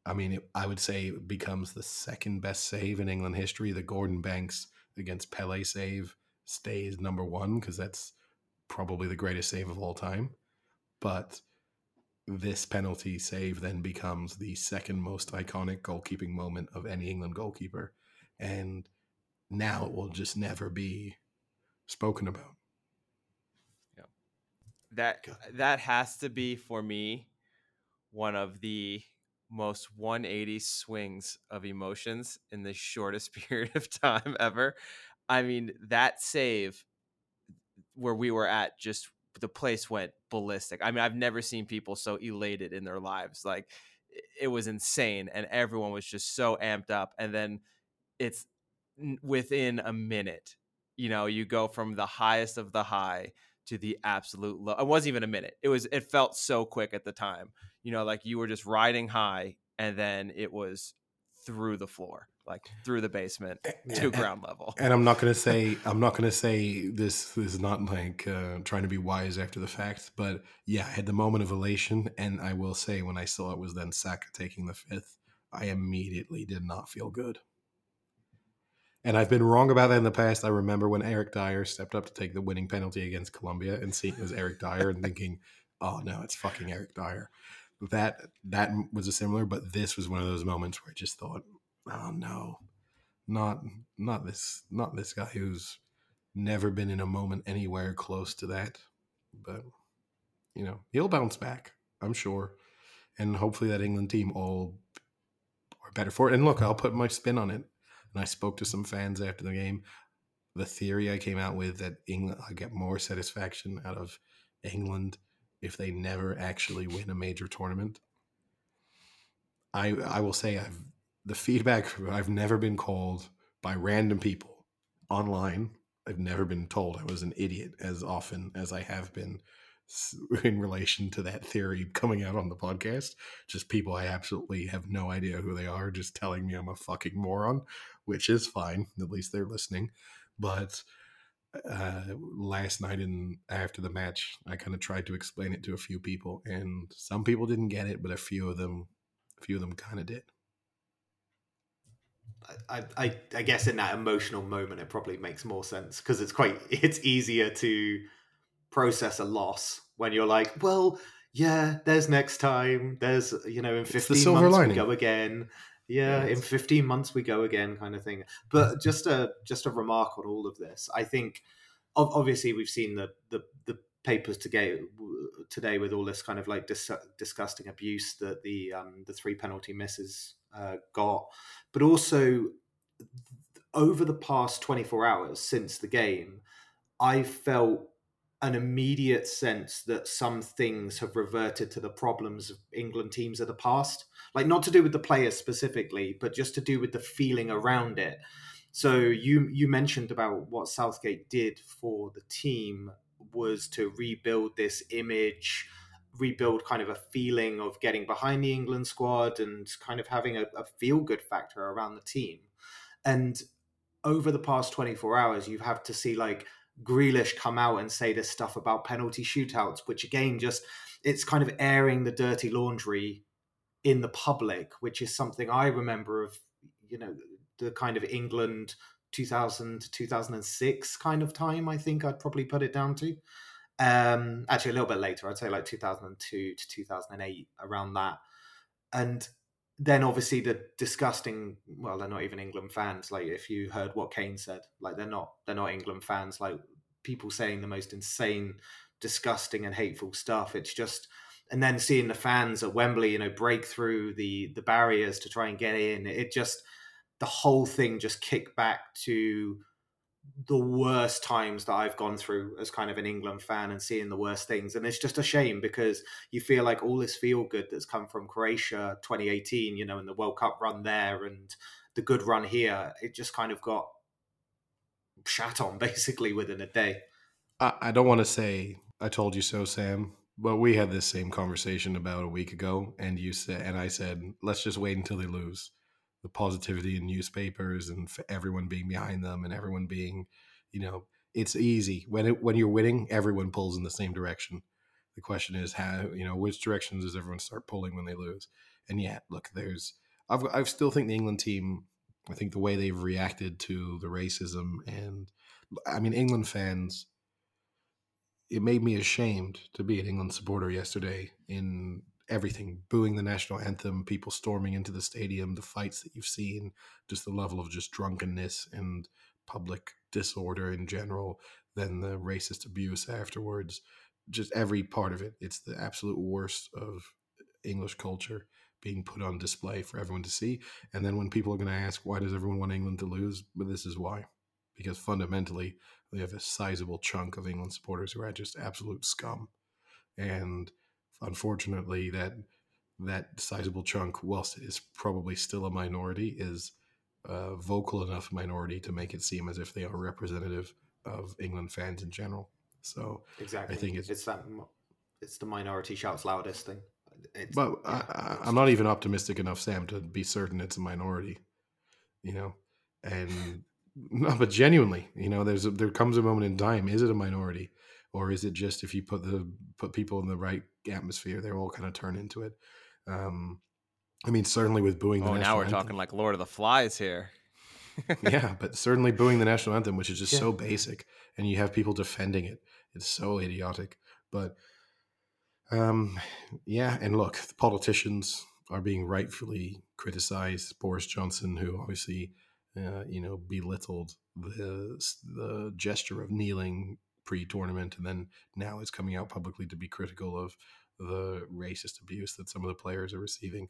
I mean, it, I would say it becomes the second best save in England history. The Gordon Banks against Pele save stays number one because that's probably the greatest save of all time. But this penalty save then becomes the second most iconic goalkeeping moment of any England goalkeeper. And now it will just never be spoken about. That God. that has to be for me one of the most 180 swings of emotions in the shortest period of time ever. I mean, that save where we were at just the place went ballistic. I mean, I've never seen people so elated in their lives. Like it was insane and everyone was just so amped up and then it's within a minute. You know, you go from the highest of the high to the absolute low. It wasn't even a minute. It was it felt so quick at the time. You know, like you were just riding high and then it was through the floor, like through the basement to ground level. And I'm not going to say I'm not going to say this, this is not like uh, trying to be wise after the fact, but yeah, I had the moment of elation, and I will say when I saw it was then Saka taking the fifth, I immediately did not feel good. And I've been wrong about that in the past. I remember when Eric Dier stepped up to take the winning penalty against Colombia and seeing it was Eric Dier and thinking, "Oh no, it's fucking Eric Dier." That that was a similar, but this was one of those moments where I just thought, "Oh no, not not this not this guy who's never been in a moment anywhere close to that." But you know, he'll bounce back, I'm sure, and hopefully that England team all are better for it. And look, I'll put my spin on it and I spoke to some fans after the game. The theory I came out with that England, I get more satisfaction out of England if they never actually win a major tournament. I I will say I've the feedback I've never been called by random people online. I've never been told I was an idiot as often as I have been in relation to that theory coming out on the podcast. Just people I absolutely have no idea who they are, just telling me I'm a fucking moron, which is fine. At least they're listening. But uh, last night and after the match, I kind of tried to explain it to a few people, and some people didn't get it, but a few of them, a few of them kind of did. I, I, I guess in that emotional moment, it probably makes more sense because it's quite it's easier to process a loss when you're like, well, yeah, there's next time. There's you know, in It's the 15 silver months lining. we go again. Yeah, in 15 months we go again, kind of thing. But just a just a remark on all of this. I think obviously we've seen the the, the papers today today with all this kind of like dis- disgusting abuse that the um, the three penalty misses uh, got, but also over the past 24 hours since the game, I felt an immediate sense that some things have reverted to the problems of England teams of the past. Like not to do with the players specifically, but just to do with the feeling around it. So you you mentioned about what Southgate did for the team was to rebuild this image, rebuild kind of a feeling of getting behind the England squad and kind of having a, a feel good factor around the team. And over the past 24 hours, you've had to see like Grealish come out and say this stuff about penalty shootouts, which again, just it's kind of airing the dirty laundry in the public, which is something I remember of, you know, the kind of England 2000 to 2006 kind of time. I think I'd probably put it down to. Um, actually, a little bit later, I'd say like 2002 to 2008, around that. And then obviously the disgusting well they're not even england fans like if you heard what kane said like they're not they're not england fans like people saying the most insane disgusting and hateful stuff. It's just and then seeing the fans at wembley you know break through the the barriers to try and get in it just the whole thing just kicked back to the worst times that I've gone through as kind of an England fan and seeing the worst things. And it's just a shame because you feel like all this feel good that's come from Croatia 2018, you know, and the World Cup run there and the good run here, it just kind of got shat on basically within a day. I, I don't want to say I told you so, Sam, but we had this same conversation about a week ago, and you said, and I said, let's just wait until they lose. The positivity in newspapers and for everyone being behind them and everyone being, you know, it's easy when it when you're winning, everyone pulls in the same direction. The question is how, you know, which directions does everyone start pulling when they lose? And yet, look, there's, I've, I still think the England team, I think the way they've reacted to the racism and, I mean, England fans it made me ashamed to be an England supporter yesterday in everything booing the national anthem, people storming into the stadium, the fights that you've seen, just the level of just drunkenness and public disorder in general, then the racist abuse afterwards, just every part of it. It's the absolute worst of English culture being put on display for everyone to see. And then when people are going to ask, why does everyone want England to lose? But this is why. Because fundamentally, they have a sizable chunk of England supporters who are just absolute scum, and unfortunately, that that sizable chunk, whilst it is probably still a minority, is a vocal enough minority to make it seem as if they are representative of England fans in general. So, Exactly. I think it's- it's that it's the minority shouts loudest thing. It's, but yeah, I, I'm not even optimistic enough, Sam, to be certain it's a minority. You know, and no, but genuinely, you know, there's a, there comes a moment in time. Is it a minority, or is it just if you put the put people in the right atmosphere, they will all kind of turn into it? Um, I mean, certainly with booing the Oh, national now we're anthem- talking like Lord of the Flies here. yeah, but certainly booing the national anthem, which is just Yeah. so basic, and you have people defending it. It's so idiotic. But um, yeah, and look, the politicians are being rightfully criticized. Boris Johnson, who obviously, uh, you know, belittled the the gesture of kneeling pre-tournament, and then now is coming out publicly to be critical of the racist abuse that some of the players are receiving.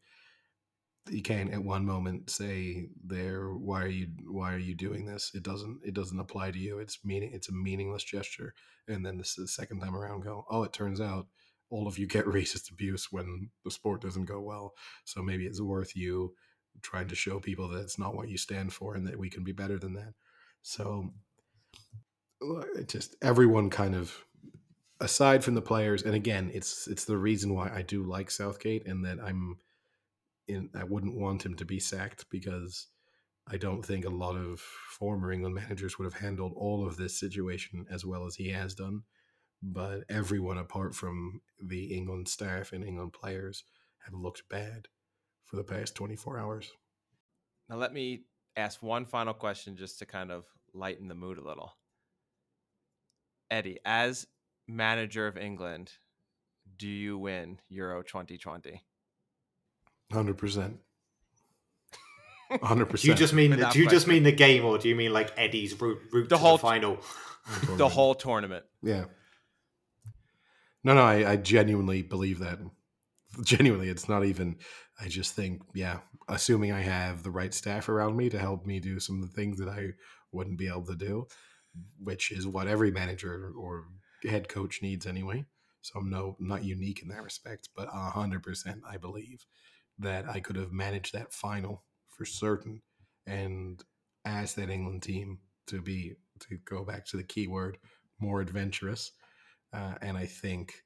You can't at one moment say there why are you why are you doing this? It doesn't it doesn't apply to you. It's meaning it's a meaningless gesture. And then this the second time around go oh it turns out all of you get racist abuse when the sport doesn't go well. So maybe it's worth you trying to show people that it's not what you stand for and that we can be better than that. So Uh, just everyone kind of aside from the players and again it's it's the reason why I do like Southgate and that I'm in I wouldn't want him to be sacked because I don't think a lot of former England managers would have handled all of this situation as well as he has done. But everyone apart from the England staff and England players have looked bad for the past 24 hours. Now, let me ask one final question just to kind of lighten the mood a little. Eddie, as manager of England, do you win Euro 2020? Hundred percent. Hundred Do you percent. just mean Without do you just mean the game, or do you mean like Eddie's route, route The to whole- the final? The whole tournament. Yeah. No, no, I, I genuinely believe that. Genuinely, it's not even. I just think, yeah, assuming I have the right staff around me to help me do some of the things that I wouldn't be able to do, which is what every manager or head coach needs anyway. So I'm no not unique in that respect, but hundred percent, I believe that I could have managed that final for certain, and asked that England team to be to go back to the key word more adventurous, uh, and I think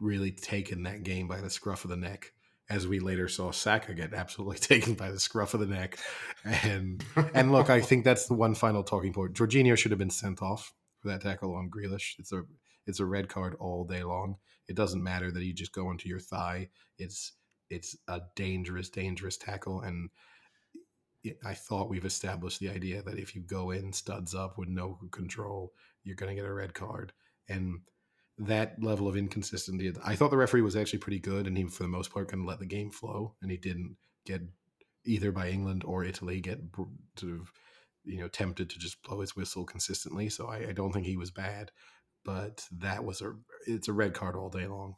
really taken that game by the scruff of the neck, as we later saw Saka get absolutely taken by the scruff of the neck, and and look, I think that's the one final talking point. Jorginho should have been sent off for that tackle on Grealish. It's a it's a red card all day long. It doesn't matter that you just go into your thigh. It's it's a dangerous, dangerous tackle, and it- I thought we've established the idea that if you go in studs up with no control, you're going to get a red card, and that level of inconsistency. I thought the referee was actually pretty good, and he, for the most part, can let the game flow, and he didn't get either by England or Italy get sort of you know tempted to just blow his whistle consistently. So I, I don't think he was bad, but that was a it's a red card all day long.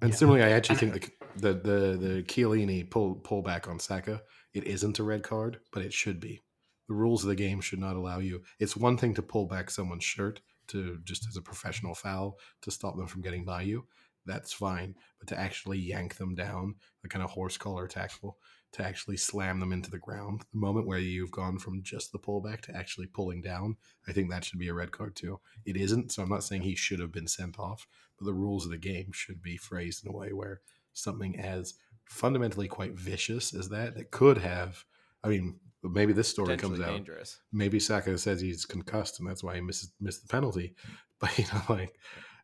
And Yeah. similarly, I actually think the the the, the Chiellini pull pull back on Saka. It isn't a red card, but it should be. The rules of the game should not allow you. It's one thing to pull back someone's shirt to just as a professional foul to stop them from getting by you. That's fine, but to actually yank them down, a kind of horse collar tackle, to actually slam them into the ground, the moment where you've gone from just the pullback to actually pulling down, I think that should be a red card too. It isn't, so I'm not saying he should have been sent off, but the rules of the game should be phrased in a way where something as fundamentally quite vicious as that that could have I mean, maybe this story comes out. dangerous. Maybe Saka says he's concussed and that's why he misses missed the penalty. But you know, like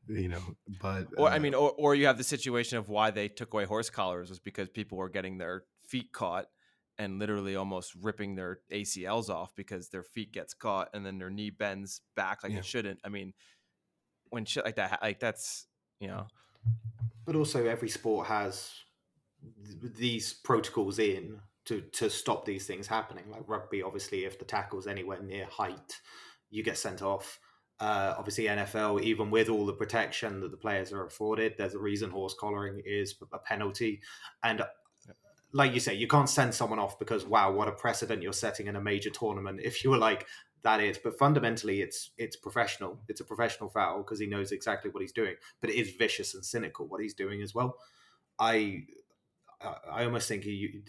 you know, but Or I uh, mean, or, or you have the situation of why they took away horse collars was because people were getting their feet caught and literally almost ripping their ACLs off because their feet gets caught and then their knee bends back like Yeah. it shouldn't. I mean, when shit like that, like that's you know, But also, every sport has these protocols in to to stop these things happening. Like rugby, obviously, if the tackle's anywhere near height, you get sent off. Uh, obviously, NFL, even with all the protection that the players are afforded, there's a reason horse collaring is a penalty. And like you say, you can't send someone off because wow, what a precedent you're setting in a major tournament. If you were like that is, but fundamentally, it's it's professional. It's a professional foul because he knows exactly what he's doing. But it is vicious and cynical what he's doing as well. I I- I almost think you,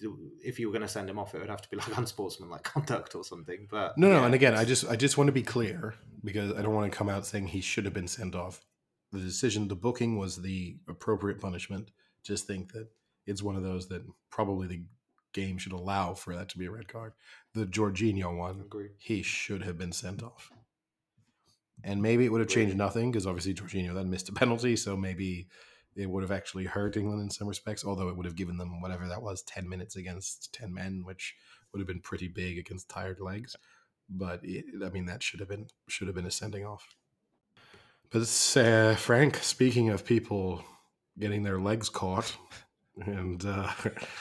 if you were going to send him off, it would have to be like unsportsmanlike conduct or something. But No, no, and again, I just I just want to be clear because I don't want to come out saying he should have been sent off. The decision, the booking was the appropriate punishment. Just think that it's one of those that probably the game should allow for that to be a red card. The Jorginho one, agree. he should have been sent off. And maybe it would have changed Agreed. nothing because obviously Jorginho then missed a penalty, so maybe it would have actually hurt England in some respects. Although it would have given them whatever that was, ten minutes against ten men, which would have been pretty big against tired legs. But it, I mean, that should have been should have been a sending off. But uh, Frank, speaking of people getting their legs caught and uh,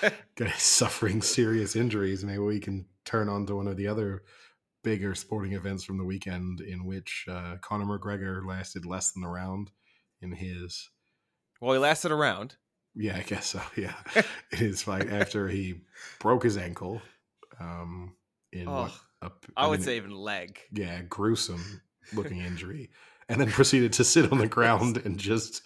suffering serious injuries, maybe we can turn on to one of the other bigger sporting events from the weekend, in which uh, Conor McGregor lasted less than a round in his well, he lasted around. yeah, I guess so. Yeah, in his fight after he broke his ankle. Um, in what, Oh, a- I would mean, say even leg. yeah, gruesome looking injury, and then proceeded to sit on the ground and just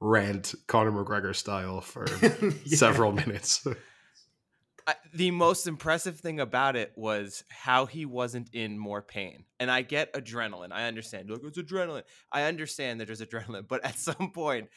rant Conor McGregor style for Yeah. several minutes. I, the most impressive thing about it was how he wasn't in more pain. And I get adrenaline. I understand. Look, it's adrenaline. I understand that there's adrenaline, but at some point,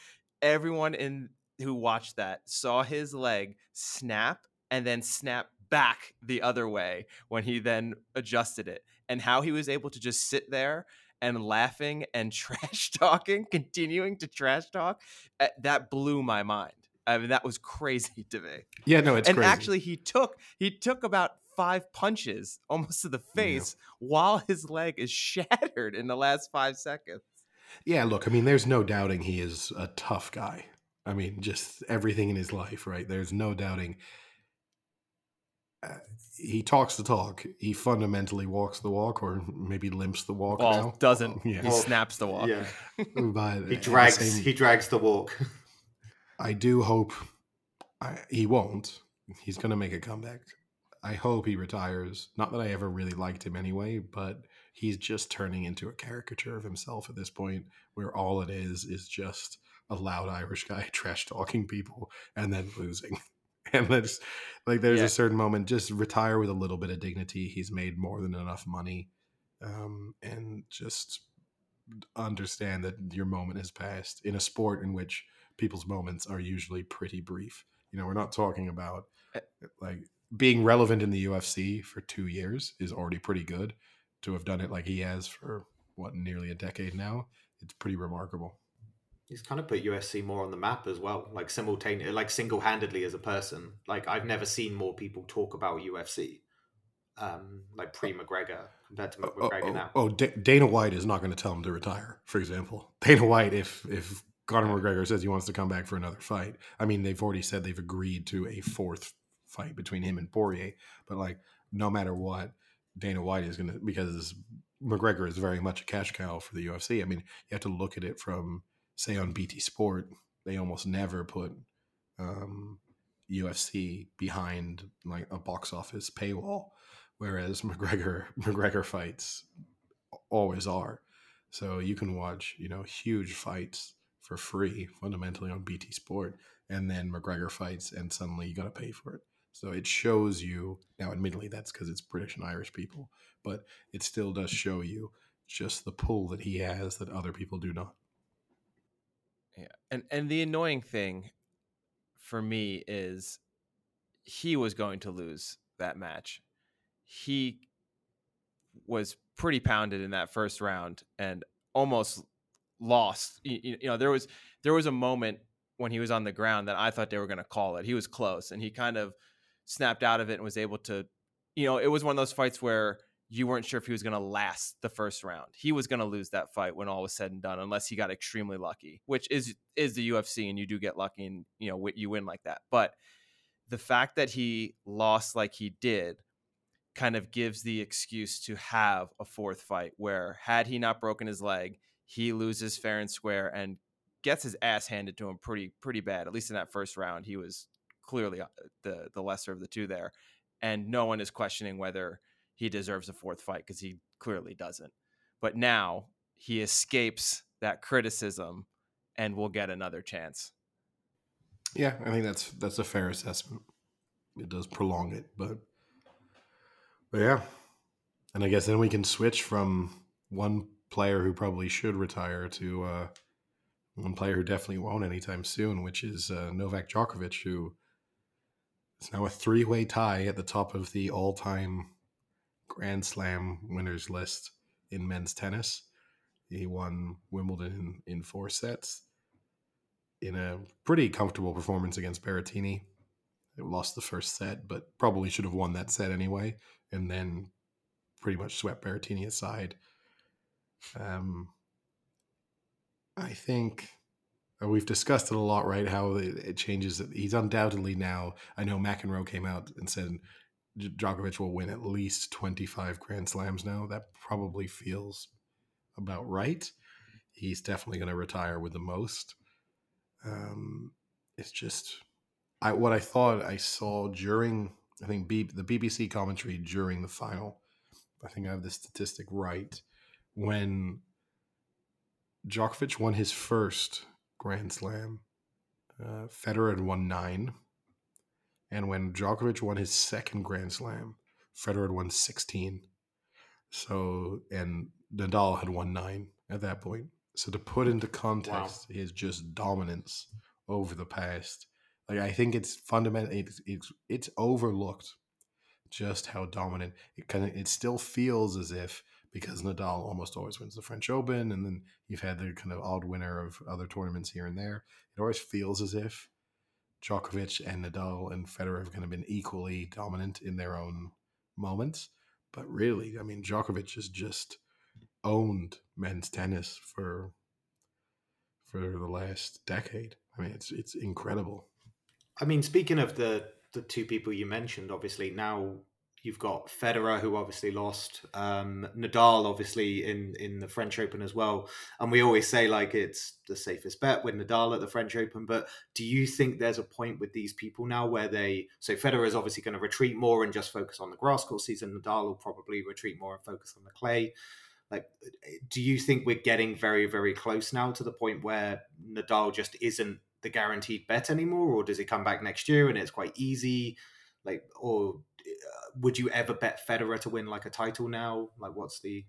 everyone in who watched that saw his leg snap and then snap back the other way when he then adjusted it. And how he was able to just sit there and laughing and trash talking, continuing to trash talk, uh, that blew my mind. I mean, that was crazy to me yeah, no, it's and crazy. actually he took he took about five punches almost to the face while his leg is shattered in the last five seconds Yeah, look, I mean, there's no doubting he is a tough guy. I mean, just everything in his life, right? There's no doubting. Uh, he talks the talk. He fundamentally walks the walk, or maybe limps the walk. Well, now. doesn't. Yeah. He snaps the walk. Yeah, But he drags. same- He drags the walk. I do hope I, he won't. He's going to make a comeback. I hope he retires. Not that I ever really liked him anyway, but he's just turning into a caricature of himself at this point, where all it is is just a loud Irish guy trash talking people and then losing. And there's like there's Yeah. a certain moment, just retire with a little bit of dignity. He's made more than enough money, um, and just understand that your moment has passed in a sport in which people's moments are usually pretty brief. You know, we're not talking about Eh. like being relevant in the UFC for two years is already pretty good. To have done it like he has for what nearly a decade now, it's pretty remarkable. He's kind of put UFC more on the map as well, like simultaneously, like single handedly as a person. Like I've never seen more people talk about UFC, um, like pre McGregor compared to Oh, McGregor oh, now. oh, Da- Dana White is not going to tell him to retire. For example, Dana White, if if Conor McGregor says he wants to come back for another fight, I mean, they've already said they've agreed to a fourth fight between him and Poirier. But like, no matter what, Dana White is going to because McGregor is very much a cash cow for the UFC. I mean, you have to look at it from say on BT Sport, they almost never put um, UFC behind like a box office paywall, whereas McGregor McGregor fights always are. So you can watch, you know, huge fights for free, fundamentally on BT Sport, and then McGregor fights, and suddenly you got to pay for it. So it shows you now. Admittedly, that's because it's British and Irish people, but it still does mm-hmm. show you just the pull that he has that other people do not. Yeah. And and the annoying thing for me is he was going to lose that match. He was pretty pounded in that first round and almost lost. You, you know, there was there was a moment when he was on the ground that I thought they were going to call it. He was close and he kind of snapped out of it and was able to you know, it was one of those fights where you weren't sure if he was going to last the first round. He was going to lose that fight when all was said and done, unless he got extremely lucky, which is is the UFC, and you do get lucky, and you know you win like that. But the fact that he lost like he did kind of gives the excuse to have a fourth fight where had he not broken his leg, he loses fair and square and gets his ass handed to him pretty pretty bad. At least in that first round, he was clearly uh, the the lesser of the two there, and no one is questioning whether he deserves a fourth fight because he clearly doesn't. But now he escapes that criticism and will get another chance. Yeah, I think that's that's a fair assessment. It does prolong it, but but yeah. And I guess then we can switch from one player who probably should retire to uh, one player who definitely won't anytime soon, which is uh, Novak Djokovic, who is now a three-way tie at the top of the all-time Grand Slam winners list in men's tennis. He won Wimbledon in, in four sets in a pretty comfortable performance against Berrettini. It lost the first set, but probably should have won that set anyway, and then pretty much swept Berrettini aside. Um, I think we've discussed it a lot, right? How it, changes. He's undoubtedly now. I know McEnroe came out and said Djokovic will win at least twenty-five Grand Slams now. That probably feels about right. He's definitely going to retire with the most. Um, it's just I what I thought I saw during I think B, the BBC commentary during the final. I think I have the statistic right when Djokovic won his first Grand Slam. Uh, Federer had won nine, and when Djokovic won his second Grand Slam, Federer had won sixteen. So and Nadal had won nine at that point. So to put into context his just dominance over the past, like I think it's fundamentally it's it's, it's overlooked just how dominant it kind of it still feels as if because Nadal almost always wins the French Open and then you've had the kind of odd winner of other tournaments here and there. It always feels as if Djokovic and Nadal and Federer have kind of been equally dominant in their own moments. But really, I mean, Djokovic has just owned men's tennis for for the last decade. I mean, it's it's incredible. I mean, speaking of the the two people you mentioned, obviously now you've got Federer, who obviously lost, um, Nadal, obviously in in the French Open as well. And we always say like it's the safest bet with Nadal at the French Open. But do you think there's a point with these people now where they so Federer is obviously going to retreat more and just focus on the grass court season. Nadal will probably retreat more and focus on the clay. Like, do you think we're getting very, very close now to the point where Nadal just isn't the guaranteed bet anymore, or does he come back next year and it's quite easy? Like, or would you ever bet Federer to win like a title now? Like, what's the?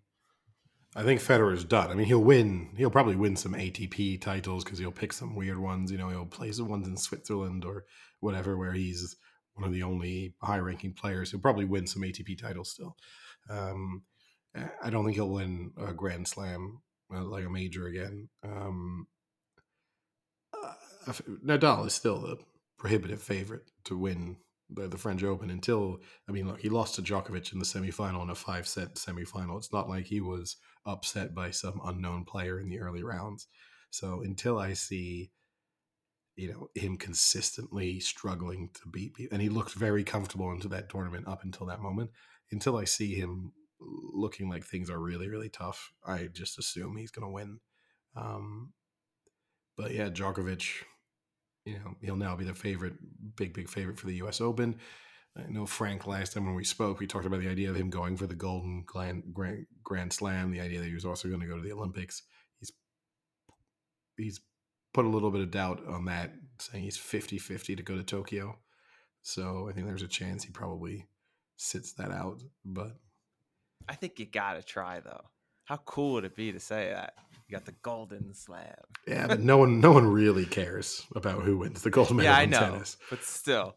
I think Federer's done. I mean, he'll win. He'll probably win some ATP titles because he'll pick some weird ones. You know, he'll play some ones in Switzerland or whatever, where he's one of the only high-ranking players. He'll probably win some ATP titles still. Um, I don't think he'll win a Grand Slam uh, like a major again. Um, uh, Nadal is still the prohibitive favorite to win the, the French Open until I mean, look, he lost to Djokovic in the semifinal in a five set semifinal. It's not like he was upset by some unknown player in the early rounds. So until I see, you know, him consistently struggling to beat people, and he looked very comfortable into that tournament up until that moment. Until I see him looking like things are really, really tough, I just assume he's going to win. Um, but yeah, Djokovic, you know, he'll now be the favorite, big, big favorite for the U.S. Open. I know Frank last time when we spoke, we talked about the idea of him going for the Golden Grand, Grand, Grand Slam, the idea that he was also going to go to the Olympics. He's he's put a little bit of doubt on that, saying he's 50-50 to go to Tokyo. So I think there's a chance he probably sits that out. But I think you gotta try though. How cool would it be to say that? You got the golden slam. yeah, but no one no one really cares about who wins the gold medal in tennis. yeah, I in know, tennis. but still,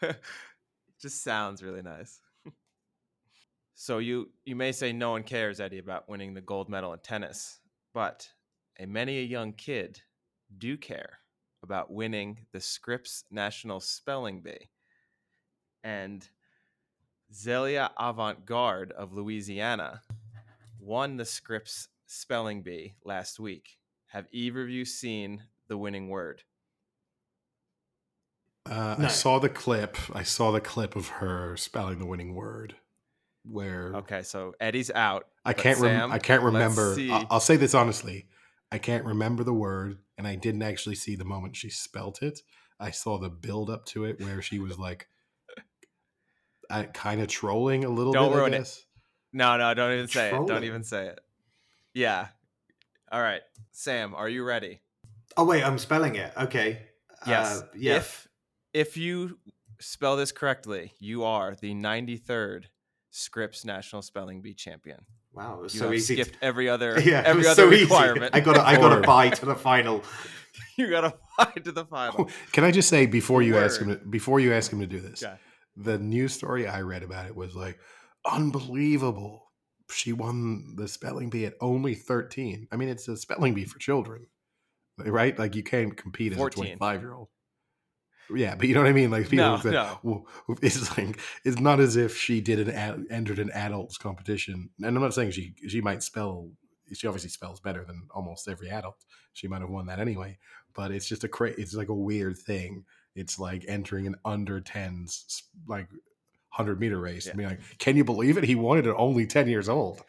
just sounds really nice. so you you may say no one cares, Eddie, about winning the gold medal in tennis, but a many a young kid do care about winning the Scripps National Spelling Bee, and Zaila Avant Garde of Louisiana won the Scripps Spelling Bee last week. Have either of you seen the winning word? Uh, I saw the clip. I saw the clip of her spelling the winning word. Where Okay, so Eddie's out. I can't. Rem- I can't remember. I- I'll say this honestly. I can't remember the word, and I didn't actually see the moment she spelt it. I saw the build up to it, where she was like, kind of trolling a little Don't bit. ruin I it. No, no, don't even say it. Don't even say it. Yeah. All right, Sam, are you ready? Oh wait, I'm spelling it. Okay. Yes. Uh, yeah. If if you spell this correctly, you are the 93rd Scripps National Spelling Bee champion. wow, it was You so have easy. skipped every other yeah, every other so easy. requirement. I got. to I got Or- to buy to the final. you got to fly to the final. Can I just say before you ask him to, before you ask him to do this, Yeah. the news story I read about it was like unbelievable. She won the spelling bee at only 13. I mean, it's a spelling bee for children, eh, right? Like you can't compete as a 25 year old. Yeah, but you know what I mean. Like people No, say, no. well, it's like it's not as if she did an ad, entered an adults competition. And I'm not saying she she might spell. She obviously spells better than almost every adult. She might have won that anyway. But it's just a cra- It's like a weird thing. It's like entering an under tens like hundred meter race. I mean, like, can you believe it? He won it at only ten years old.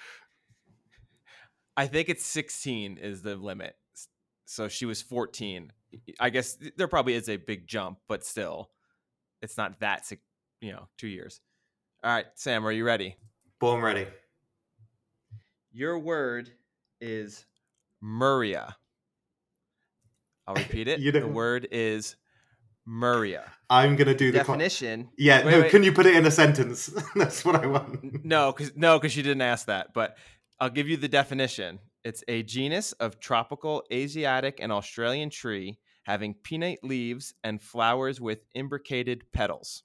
I think it's 16 is the limit. So she was 14. I guess there probably is a big jump, but still, it's not that, you know, two years. All right, Sam, are you ready? Boom, ready. Your word is Murraya. I'll repeat it. You the word is Murraya. I'm gonna do the co- Definition. yeah. Wait, no, wait. can you put it in a sentence? That's what I want. No, because no, because you didn't ask that. But I'll give you the definition. It's a genus of tropical Asiatic and Australian tree having pinnate leaves and flowers with imbricated petals.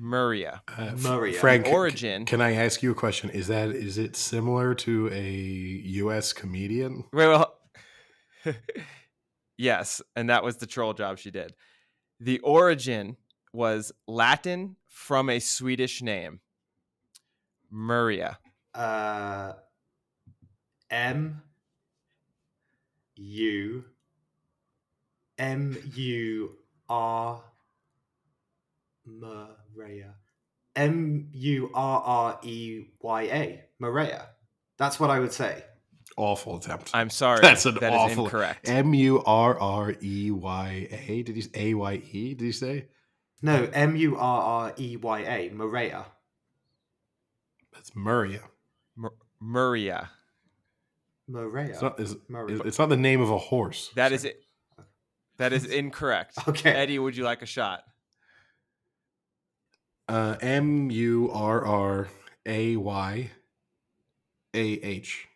Murraya. Uh, F- Frank, c- Origin. Can I ask you a question? Is that is it similar to a U.S. comedian? Wait, well, yes, and that was the troll job she did. The origin was Latin from a Swedish name, Muria. Uh, M U M U R Maria. M U R R E Y A. Maria. That's what I would say. Awful attempt. I'm sorry. That's an that is awful- incorrect. M U R R E Y A. Did you A Y E? Did you say? No, M U R R E Y A. Maria. That's Maria. Mur- Murraya. Maria. It's not. It's, Maria. it's not the name of a horse. That is it. That is incorrect. Okay. Eddie, would you like a shot? Uh, M U R R A Y A H.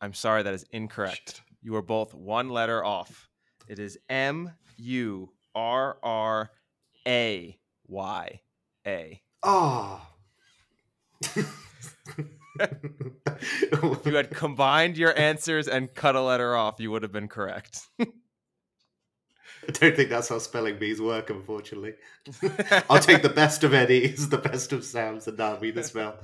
I'm sorry, that is incorrect. Shit. You are both one letter off. It is M U R R A Y A. Oh. If you had combined your answers and cut a letter off, you would have been correct. I don't think that's how spelling bees work, unfortunately. I'll take the best of Eddie's, the best of Sam's, and that'll be the spell.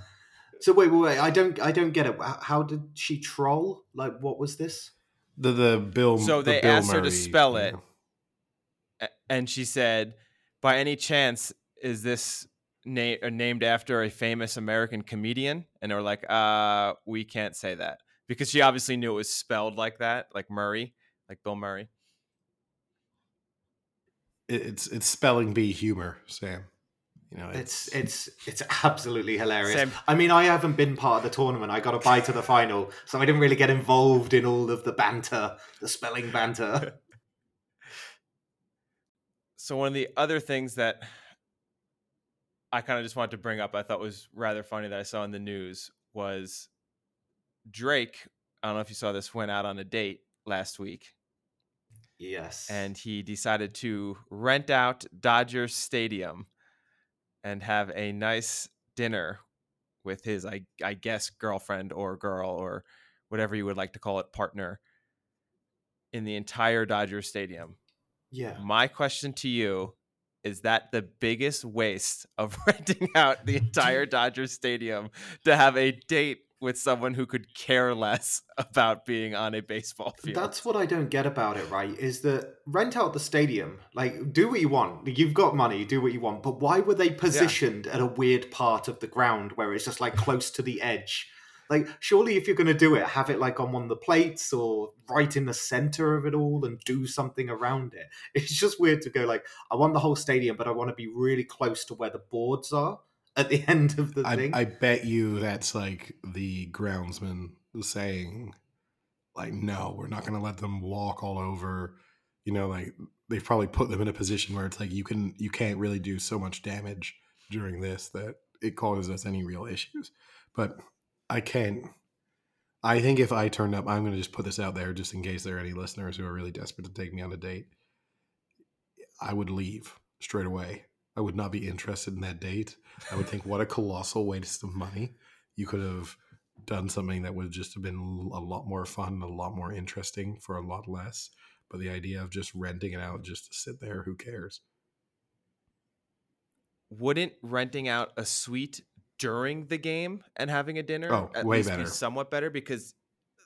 So wait, wait, wait. I don't, I don't get it. How- How did she troll? Like, what was this? The the Bill. So the they Bill asked her to Murray, spell you it. know. And she said, "By any chance, is this na- uh, named after a famous American comedian?" And they were like, "Uh, we can't say that because she obviously knew it was spelled like that, like Murray, like Bill Murray." It's it's spelling bee humor, Sam. You know, It's, it's, it's absolutely hilarious. Sam- I mean, I haven't been part of the tournament. I got a bye to the final, so I didn't really get involved in all of the banter, the spelling banter. So one of the other things that I kind of just wanted to bring up, I thought was rather funny that I saw in the news was Drake. I don't know if you saw this. Went out on a date last week, yes. and he decided to rent out Dodger Stadium and have a nice dinner with his, I, I guess, girlfriend or girl or whatever you would like to call it, partner in the entire Dodger Stadium. yeah. My question to you is that the biggest waste of renting out the entire Dodger Stadium to have a date with someone who could care less about being on a baseball field? That's what I don't get about it, right? Is that rent out the stadium, like do what you want. You've got money, do what you want. But why were they positioned at a weird part of the ground where it's just like close to the edge? Like, surely if you're going to do it, have it like on one of the plates or right in the center of it all and do something around it. It's just weird to go like, I want the whole stadium, but I want to be really close to where the boards are at the end of the I, thing. I bet you that's like the groundsman saying, like, no, we're not going to let them walk all over. You know, like they've probably put them in a position where it's like you can you can't really do so much damage during this that it causes us any real issues. But I can't. I think if I turned up, I'm going to just put this out there just in case there are any listeners who are really desperate to take me on a date. I would leave straight away. I would not be interested in that date. I would think, what a colossal waste of money. You could have done something that would just have been a lot more fun, a lot more interesting for a lot less. But the idea of just renting it out just to sit there, who cares? Wouldn't renting out a suite during the game and having a dinner Oh, at way least better. be somewhat better? Because,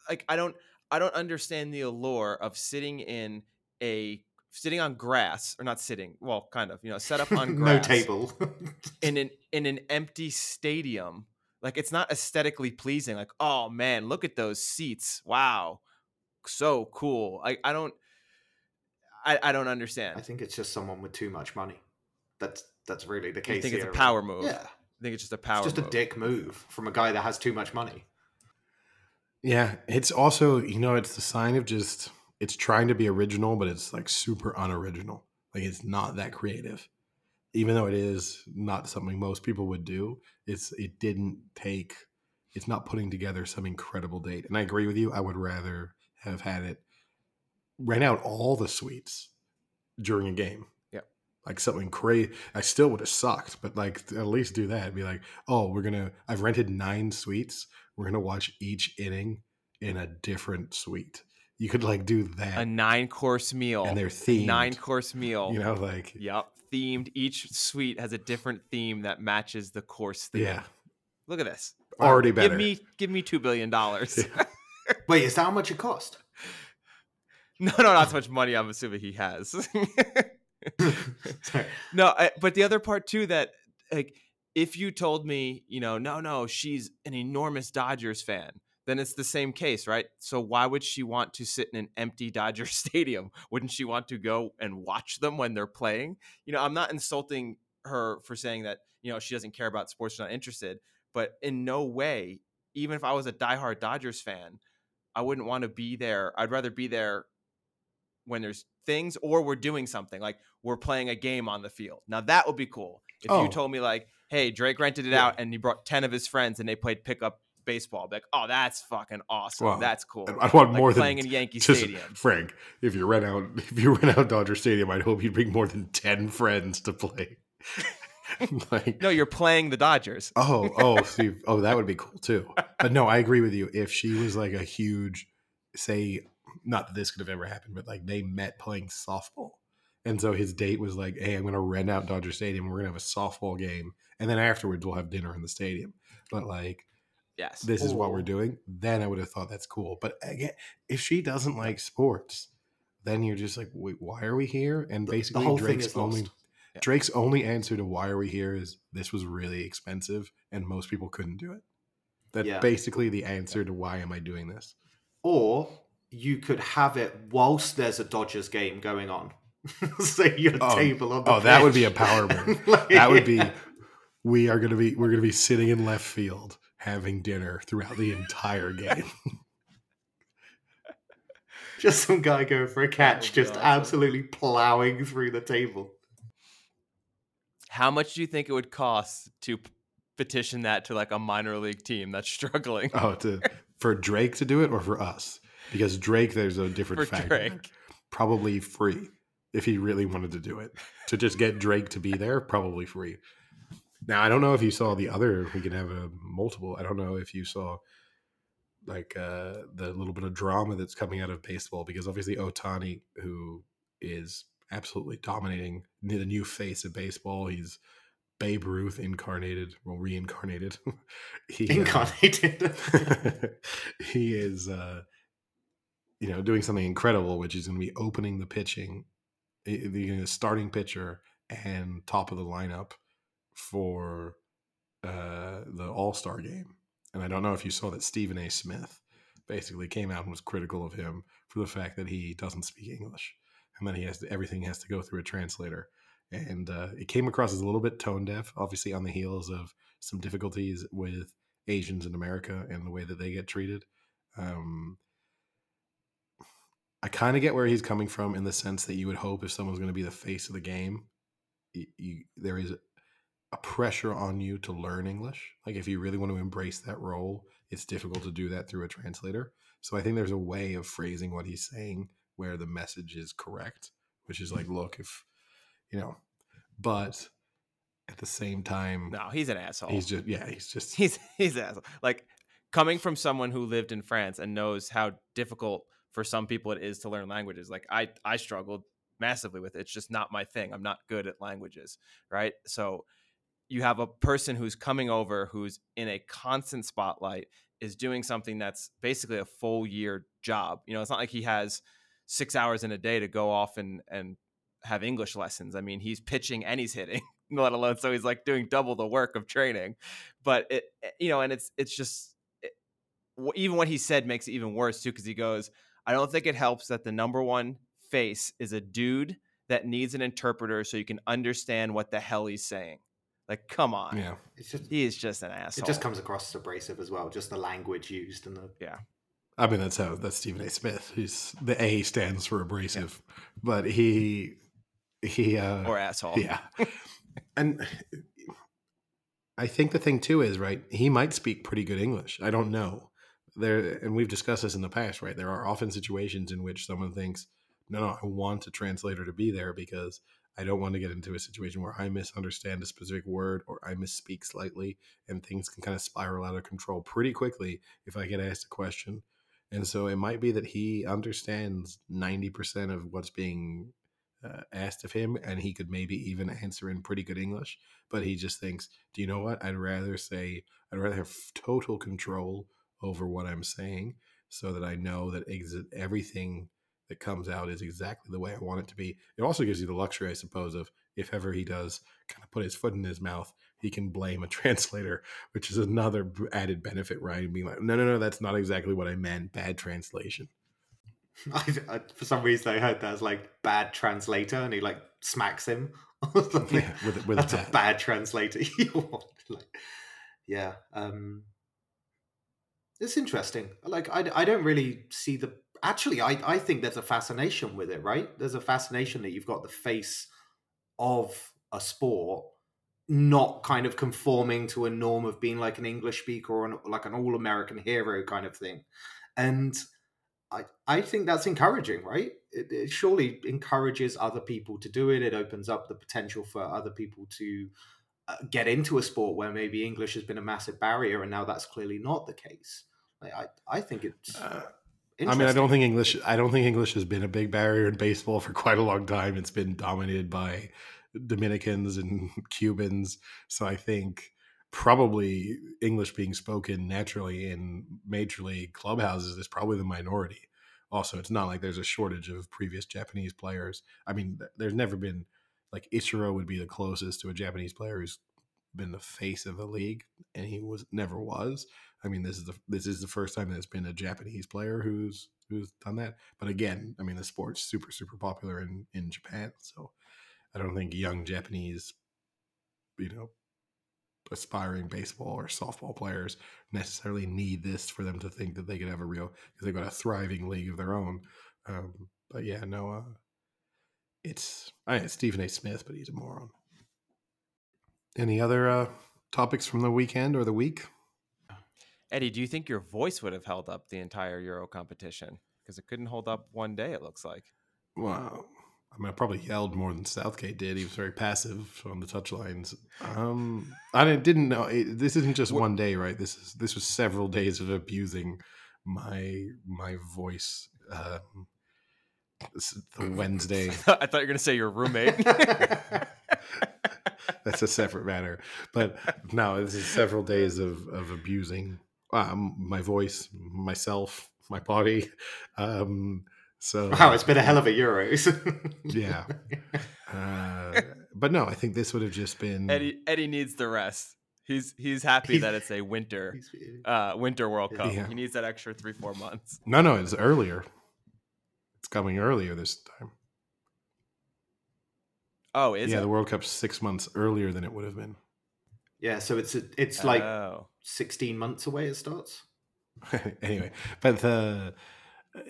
like, I don't, I don't understand the allure of sitting in a sitting on grass or not sitting. Well, kind of, you know, set up on no table. in an in an empty stadium like it's not aesthetically pleasing like oh man look at those seats wow so cool i i don't i, I don't understand I think it's just someone with too much money. That's that's really the case. you think it's a here. power move Yeah, i think it's just a power it's just move. a dick move from a guy that has too much money. Yeah, it's also, you know, it's the sign of just, it's trying to be original, but it's like super unoriginal. Like it's not that creative. Even though it is not something most people would do, it's, it didn't take, it's not putting together some incredible date. And I agree with you. I would rather have had it rent out all the suites during a game. Yep. Like something crazy. I still would have sucked, but like at least do that. Be like, oh, we're gonna. I've rented nine suites. We're gonna watch each inning in a different suite. You could like do that, a nine course meal and they're themed. nine course meal You know, like yep themed each suite has a different theme that matches the course theme yeah, look at this already better. give me give me two billion dollars Wait, is that how much it cost? No, no, not so much money. I'm assuming he has. Sorry. no, I, but the other part too that like if you told me, you know, no, no, she's an enormous Dodgers fan, then it's the same case, right? So why would she want to sit in an empty Dodger stadium? Wouldn't she want to go and watch them when they're playing? You know, I'm not insulting her for saying that, you know, she doesn't care about sports, she's not interested, but in no way, even if I was a diehard Dodgers fan, I wouldn't want to be there. I'd rather be there when there's things or we're doing something like we're playing a game on the field. Now that would be cool. If Oh. you told me like, hey, Drake rented it Yeah. out and he brought 10 of his friends and they played pickup baseball, be like, oh, that's fucking awesome. That's cool. I- want Like more than playing in Yankee Stadium. Frank. If you rent out, if you rent out Dodger Stadium, I'd hope you'd bring more than ten friends to play. like, No, you're playing the Dodgers. oh, oh, see, oh, that would be cool too. But no, I agree with you. If she was like a huge, say, not that this could have ever happened, but like they met playing softball, and so his date was like, "Hey, I'm going to rent out Dodger Stadium. We're going to have a softball game, and then afterwards we'll have dinner in the stadium." But like, Yes. this is what we're doing, then I would have thought that's cool. But again, if she doesn't like sports, then you're just like, wait, why are we here? And The- basically, the whole thing Drake's is only. Yeah. Drake's only answer to why are we here is this was really expensive and most people couldn't do it. That's Yeah. basically the answer to why am I doing this. Or you could have it whilst there's a Dodgers game going on. so your Oh, table on the oh, that would be a power move. Like, That would be we are gonna be we're gonna be sitting in left field having dinner throughout the entire game. just some guy going for a catch, would just awesome. absolutely plowing through the table. How much do you think it would cost to petition that to like a minor league team that's struggling Oh, to for Drake to do it or for us? Because Drake, there's a different for factor. Drake? Probably free if he really wanted to do it. To just get Drake to be there, probably free. Now I don't know if you saw the other. We can have a multiple. I don't know if you saw like uh the little bit of drama that's coming out of baseball because obviously Ohtani, who is absolutely dominating the new face of baseball, he's Babe Ruth incarnated, well reincarnated. he, uh, Incarnated. he is uh you know doing something incredible which is going to be opening the pitching the starting pitcher and top of the lineup for uh the all-star game. And i don't know if you saw that stephen a. Smith basically came out and was critical of him for the fact that he doesn't speak english and then he has to, everything has to go through a translator. And uh, it came across as a little bit tone deaf obviously on the heels of some difficulties with Asians in America and the way that they get treated. Um, I kind of get where he's coming from in the sense that you would hope if someone's going to be the face of the game, you, you, there is a pressure on you to learn English. Like if you really want to embrace that role, it's difficult to do that through a translator. So I think there's a way of phrasing what he's saying where the message is correct, which is like, look, if you know, but at the same time, No, he's an asshole. he's just yeah, he's just he's he's an asshole. Like coming from someone who lived in France and knows how difficult for some people it is to learn languages. Like I I struggled massively with it. It's just not my thing. I'm not good at languages, right? So you have a person who's coming over who's in a constant spotlight is doing something that's basically a full year job. You know, it's not like he has 6 hours in a day to go off and and have English lessons. I mean, he's pitching and he's hitting, let alone so he's like doing double the work of training. But it, eh, you know, and it's it's just it, even what he said makes it even worse too, because he goes, "I don't think it helps that the number one face is a dude that needs an interpreter so you can understand what the hell he's saying." Like, come on, yeah. It's just he is just an asshole. it just comes across as abrasive as well, just the language used and the Yeah. I mean, that's how that's Stephen A. Smith. He's the A stands for abrasive, but he he uh, or asshole. yeah, and I think the thing too is right. He might speak pretty good English. I don't know there, and we've discussed this in the past. Right, there are often situations in which someone thinks, "No, no, I want a translator to be there because I don't want to get into a situation where I misunderstand a specific word or I misspeak slightly, and things can kind of spiral out of control pretty quickly if I get asked a question." And so it might be that he understands 90% of what's being uh, asked of him, and he could maybe even answer in pretty good English. But he just thinks, do you know what? I'd rather say, I'd rather have total control over what I'm saying so that I know that exit everything that comes out is exactly the way I want it to be. It also gives you the luxury, I suppose, of if ever he does kind of put his foot in his mouth, he can blame a translator, which is another added benefit, right? Being like, no, no, no, that's not exactly what I meant. Bad translation. I, I, for some reason, I heard that as like bad translator, and he like smacks him. Yeah, with, with That's a bat. bad translator. like, yeah, um, it's interesting. Like, I, I don't really see the. Actually, I, I think there's a fascination with it, right? There's a fascination that you've got the face of a sport not kind of conforming to a norm of being like an English speaker or an, like an all American hero kind of thing. And I, I think that's encouraging, right? It, it surely encourages other people to do it. It opens up the potential for other people to uh, get into a sport where maybe English has been a massive barrier, and now that's clearly not the case. Like, I, I think it's. Uh, I mean, I don't think English. I don't think English has been a big barrier in baseball for quite a long time. It's been dominated by Dominicans and Cubans. So I think probably English being spoken naturally in major league clubhouses is probably the minority. Also, it's not like there's a shortage of previous Japanese players. I mean, there's never been like Ichiro would be the closest to a Japanese player who's been the face of the league, and he was never was. I mean, this is the this is the first time it's been a Japanese player who's who's done that. But again, I mean, the sport's super super popular in in Japan, so I don't think young Japanese, you know, aspiring baseball or softball players necessarily need this for them to think that they could have a real because they've got a thriving league of their own. Um, but yeah, no, uh, it's I mean, it's Stephen A. Smith, but he's a moron. Any other uh, topics from the weekend or the week? Eddie, do you think your voice would have held up the entire Euro competition? Because it couldn't hold up one day. It looks like. Well, I mean, I probably yelled more than Southgate did. He was very passive on the touch lines. Um, I didn't, know. It, this isn't just one day, right? This is this was several days of abusing my my voice. Um, the Wednesday. I thought you were gonna say your roommate. That's a separate matter. But no, this is several days of of abusing um, my voice, myself, my body. Um, so Wow, it's been a hell of a Euros. yeah. Uh, but no, I think this would have just been Eddie Eddie needs the rest. He's he's happy He's- that it's a winter uh winter World Cup. Yeah. He needs that extra three four months. No, no, it's earlier. It's coming earlier this time. Oh, is yeah, it? the World Cup's six months earlier than it would have been. Yeah, so it's it's like oh. 16 months away it starts. anyway, but the uh,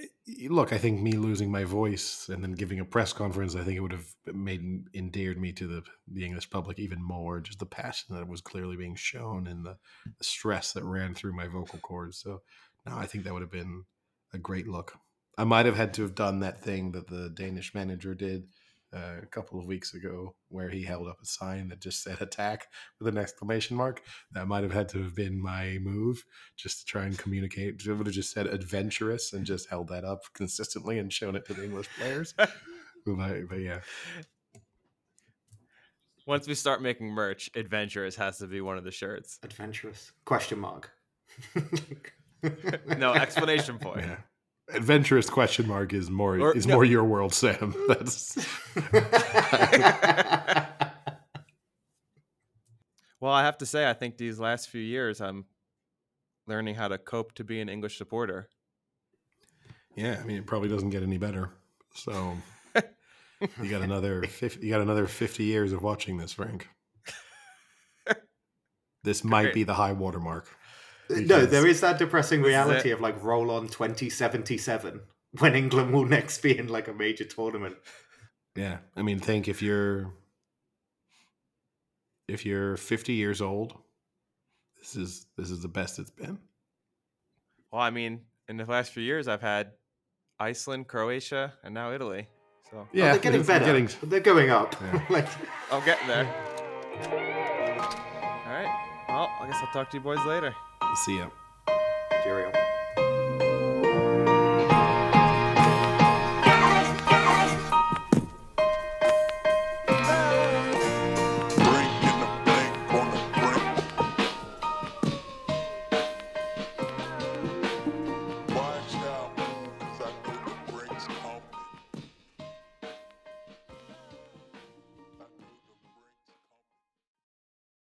look, I think me losing my voice and then giving a press conference, I think it would have made endeared me to the the English public even more. Just the passion that was clearly being shown and the, the stress that ran through my vocal cords. So, no, I think that would have been a great look. I might have had to have done that thing that the Danish manager did uh, a couple of weeks ago, where he held up a sign that just said "attack" with an exclamation mark. That might have had to have been my move, just to try and communicate. I would have just said "adventurous" and just held that up consistently and shown it to the English players. but, but yeah, Once we start making merch, adventurous has to be one of the shirts. Adventurous? Question mark. No explanation point. yeah. Adventurous question mark is more Or- is no. more your world, Sam. That's Well, I have to say, I think these last few years, I'm learning how to cope to be an English supporter. yeah. I mean, it probably doesn't get any better. So you got another 50, you got another fifty years of watching this, Frank. This might Great. be the high watermark. No, there is that depressing reality of like roll on 2077 when England will next be in like a major tournament. Yeah, I mean, think if you're if you're 50 years old, this is this is the best it's been. Well, I mean, in the last few years, I've had Iceland, Croatia, and now Italy. So Oh, Yeah, they're getting better. getting- They're going up. Yeah. like, I'm getting there. All right. Well, I guess I'll talk to you boys later. See ya. cheerio.